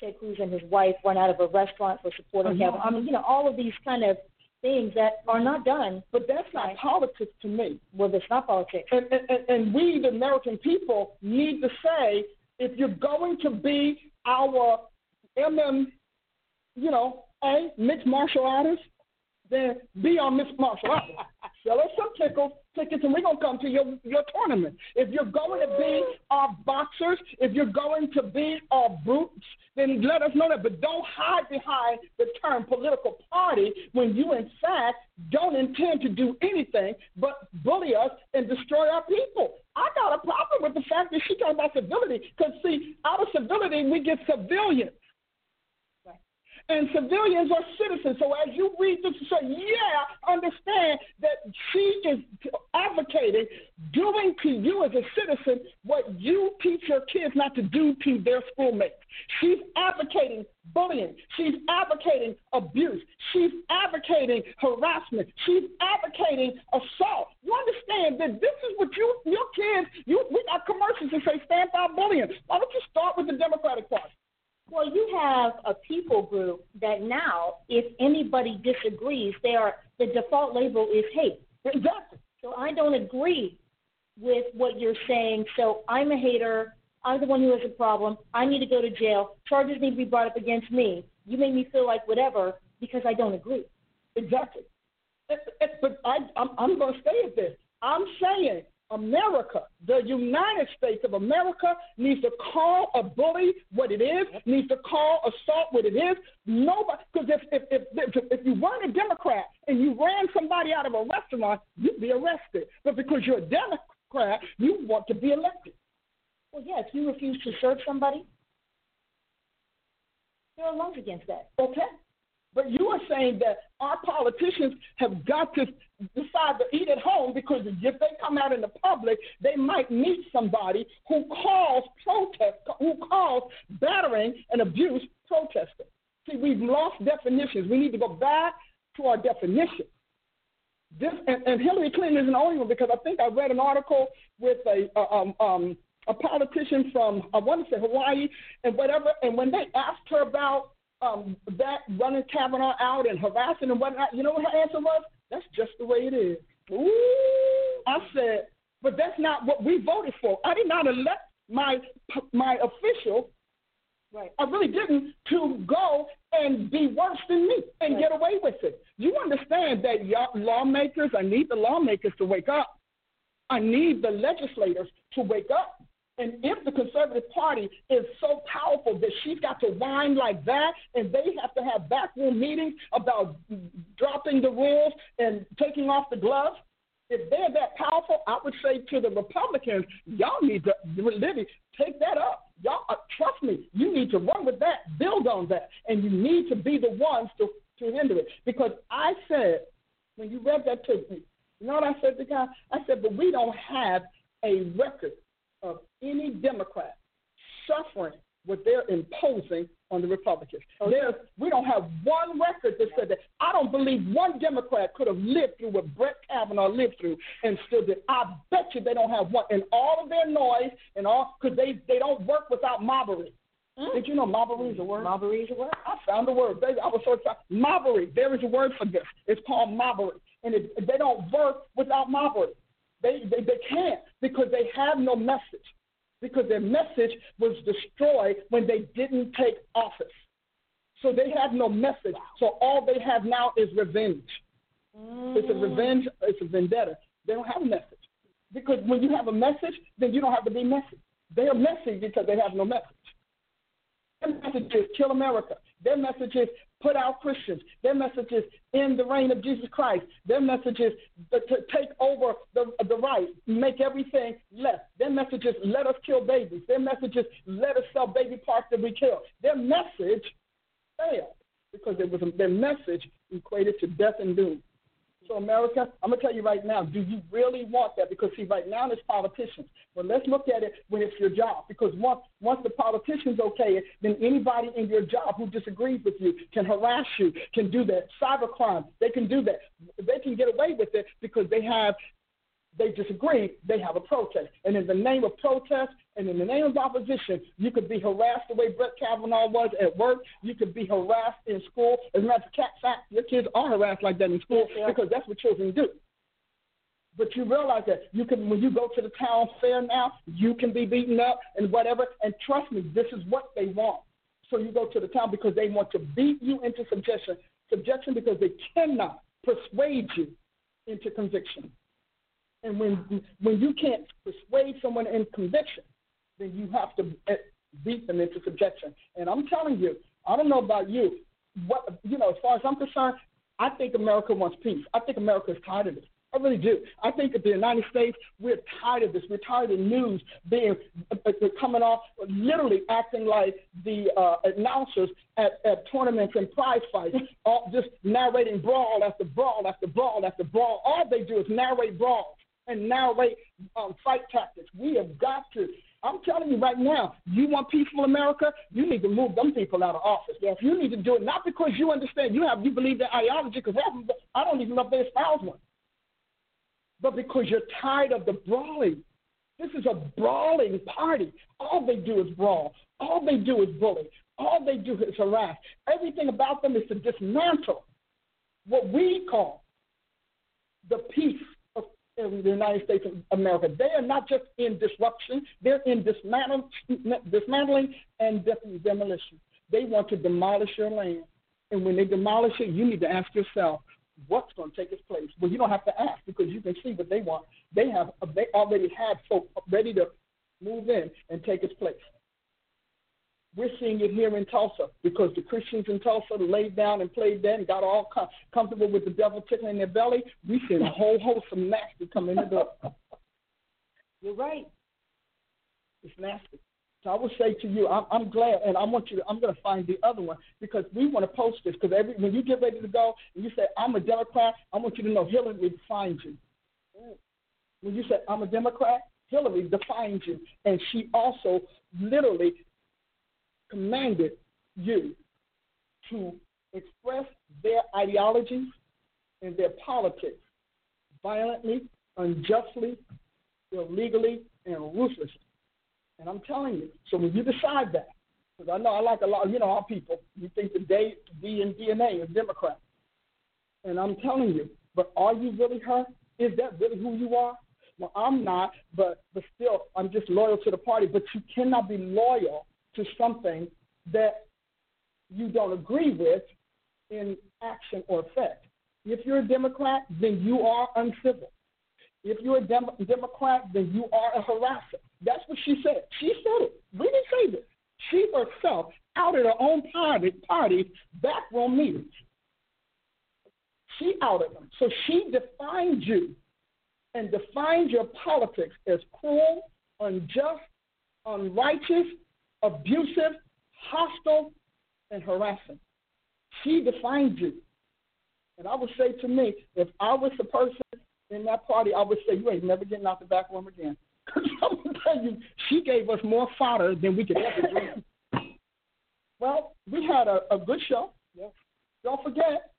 Ted Cruz and his wife run out of a restaurant for supporting Mhm. Kavanaugh. I mean, you know, all of these kind of things that are not done. But that's not politics to me. Well, that's not politics. And, and, and we, the American people, need to say if you're going to be our MM, you know, a mixed martial artist, then be our mixed martial artist. Sell us some tickles, tickets, and we're gonna come to your your tournament. If you're going to be our boxers, if you're going to be our brutes, then let us know that. But don't hide behind the term political party when you, in fact, don't intend to do anything but bully us and destroy our people. I got a problem with the fact that she talking about civility, because see, out of civility we get civilians. And civilians are citizens. So as you read this, say, yeah, understand that she is advocating doing to you as a citizen what you teach your kids not to do to their schoolmates. She's advocating bullying. She's advocating abuse. She's advocating harassment. She's advocating assault. You understand that this is what you, your kids, you, we got commercials that say stand by bullying. Why don't you start with the Democratic Party? Well, you have a people group that now, if anybody disagrees, they are the default label is hate. Exactly. So I don't agree with what you're saying. So I'm a hater. I'm the one who has a problem. I need to go to jail. Charges need to be brought up against me. You made me feel like whatever because I don't agree. Exactly. But I, I'm, I'm going to stay at this. I'm saying America, the United States of America, needs to call a bully what it is, needs to call assault what it is. Nobody, because if, if, if, if, if you weren't a Democrat and you ran somebody out of a restaurant, you'd be arrested. But because you're a Democrat, you want to be elected. Well, yeah, if you refuse to serve somebody, there are laws against that. Okay. But you are saying that our politicians have got to decide to eat at home because if they come out in the public, they might meet somebody who calls protest, who calls battering and abuse protesting. See, we've lost definitions. We need to go back to our definition. This and, and Hillary Clinton isn't the only one because I think I read an article with a um, um, a politician from I want to say Hawaii and whatever, and when they asked her about um, that running Kavanaugh out and harassing and whatnot, you know what her answer was? That's just the way it is. Ooh. I said, but that's not what we voted for. I did not elect my my official. Right. I really didn't to go and be worse than me and Right. get away with it. You understand that y'all lawmakers, I need the lawmakers to wake up. I need the legislators to wake up. And if the Conservative Party is so powerful that she's got to whine like that, and they have to have backroom meetings about dropping the rules and taking off the gloves, if they're that powerful, I would say to the Republicans, y'all need to really take that up. Y'all, uh, trust me, you need to run with that, build on that, and you need to be the ones to, to hinder it. Because I said, when you read that to me, you know what I said to guy? I said, but we don't have a record of any Democrat suffering what they're imposing on the Republicans. Okay. There's, we don't have one record that said that. I don't believe one Democrat could have lived through what Brett Kavanaugh lived through and still did. I bet you they don't have one. And all of their noise and all, because they, they don't work without mobbery. Mm. Did you know mobbery is a word? Mobbery is a word. I found the word. Baby, I was so excited. Mobbery. There is a word for this. It's called mobbery. And it, they don't work without mobbery. They, they, they can't because they have no message because their message was destroyed when they didn't take office. So they have no message. So all they have now is revenge. Mm. It's a revenge, it's a vendetta. They don't have a message. Because when you have a message, then you don't have to be messy. They are messy because they have no message. Their message is kill America. Their message is put out Christians. Their message is in the reign of Jesus Christ. Their message is to, take over the, the right, make everything less. Their message is let us kill babies. Their message is let us sell baby parts that we kill. Their message failed because it was their message equated to death and doom. So, America, I'm to tell you right now, do you really want that? Because, see, right now it's politicians. But let's look at it when it's your job. Because once, once the politicians okay then anybody in your job who disagrees with you can harass you, can do that. Cybercrime, they can do that. They can get away with it because they have they disagree, they have a protest. And in the name of protest and in the name of opposition, you could be harassed the way Brett Kavanaugh was at work. You could be harassed in school. As a matter of fact, your kids are harassed like that in school yeah. because that's what children do. But you realize that you can, when you go to the town fair now, you can be beaten up and whatever. And trust me, this is what they want. So you go to the town because they want to beat you into subjection, subjection because they cannot persuade you into conviction. And when when you can't persuade someone in conviction, then you have to beat them into subjection. And I'm telling you, I don't know about you, what you know, as far as I'm concerned, I think America wants peace. I think America is tired of this. I really do. I think that the United States, we're tired of this. We're tired of news being uh, coming off, literally acting like the uh, announcers at, at tournaments and prize fights, all, just narrating brawl after brawl after brawl after brawl. All they do is narrate brawls and narrate um, fight tactics. We have got to. I'm telling you right now, you want peaceful America, you need to move them people out of office. Yes. You need to do it not because you understand you have you believe their ideology, because I don't even know if they espouse one, but because you're tired of the brawling. This is a brawling party. All they do is brawl. All they do is bully. All they do is harass. Everything about them is to dismantle what we call the peace in the United States of America. They are not just in disruption, they're in dismantling and demolition. They want to demolish your land. And when they demolish it, you need to ask yourself, what's going to take its place? Well, you don't have to ask because you can see what they want. They have they already had folk ready to move in and take its place. We're seeing it here in Tulsa because the Christians in Tulsa laid down and played that and got all com- comfortable with the devil tickling their belly. We've seen a whole host of nasty come in the door. You're right. It's nasty. So I would say to you, I'm, I'm glad, and I want you to. I'm going to find the other one because we want to post this. Because every when you get ready to go and you say I'm a Democrat, I want you to know Hillary defines you. When you say I'm a Democrat, Hillary defines you, and she also literally commanded you to express their ideologies and their politics violently, unjustly, illegally, and ruthlessly. And I'm telling you, so when you decide that, because I know I like a lot, you know, our people, you think the day, D and DNA is Democrat. And I'm telling you, but are you really her? Is that really who you are? Well, I'm not, but but still, I'm just loyal to the party. But you cannot be loyal to something that you don't agree with in action or effect. If you're a Democrat, then you are uncivil. If you're a Dem- Democrat, then you are a harasser. That's what she said. She said it. We didn't say this. She herself outed her own party, backroom meetings. She outed them. So she defined you and defined your politics as cruel, unjust, unrighteous, abusive, hostile, and harassing. She defined you. And I would say to me, if I was the person in that party, I would say, you ain't never getting out the back room again. I'm going to tell you, she gave us more fodder than we could ever dream. Well, we had a, a good show. Yes. Don't forget,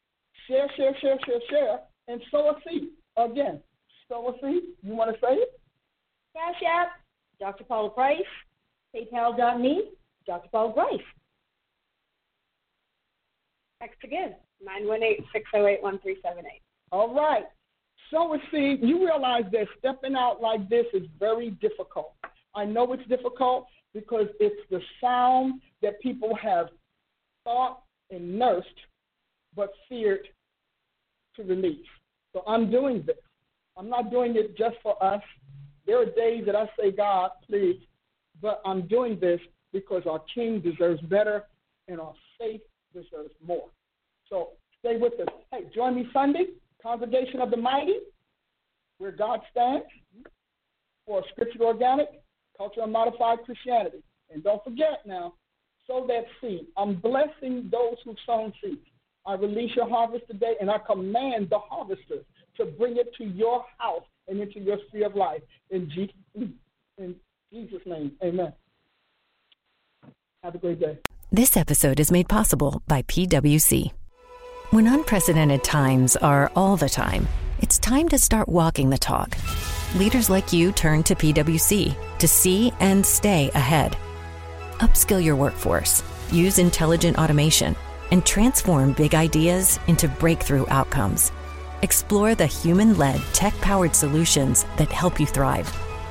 share, share, share, share, share, and sow a seed. Again, sow a seed. You want to say it? Cash App, Dr. Paula Price, PayPal.me, Dr. Paula Price. Text again, 918-608-1378. All right. So, see, you realize that stepping out like this is very difficult. I know it's difficult because it's the sound that people have thought and nursed but feared to release. So I'm doing this. I'm not doing it just for us. There are days that I say, God, please, but I'm doing this because our King deserves better and our faith deserves more. So stay with us. Hey, join me Sunday, Congregation of the Mighty, where God stands for Scripture Organic, Culture Unmodified Christianity. And don't forget now, sow that seed. I'm blessing those who've sown seeds. I release your harvest today, and I command the harvesters to bring it to your house and into your sphere of life. In Jesus, in Jesus' name, amen. Have a great day. This episode is made possible by PWC. When unprecedented times are all the time, it's time to start walking the talk. Leaders like you turn to PWC to see and stay ahead. Upskill your workforce, use intelligent automation, and transform big ideas into breakthrough outcomes. Explore the human led, tech powered solutions that help you thrive.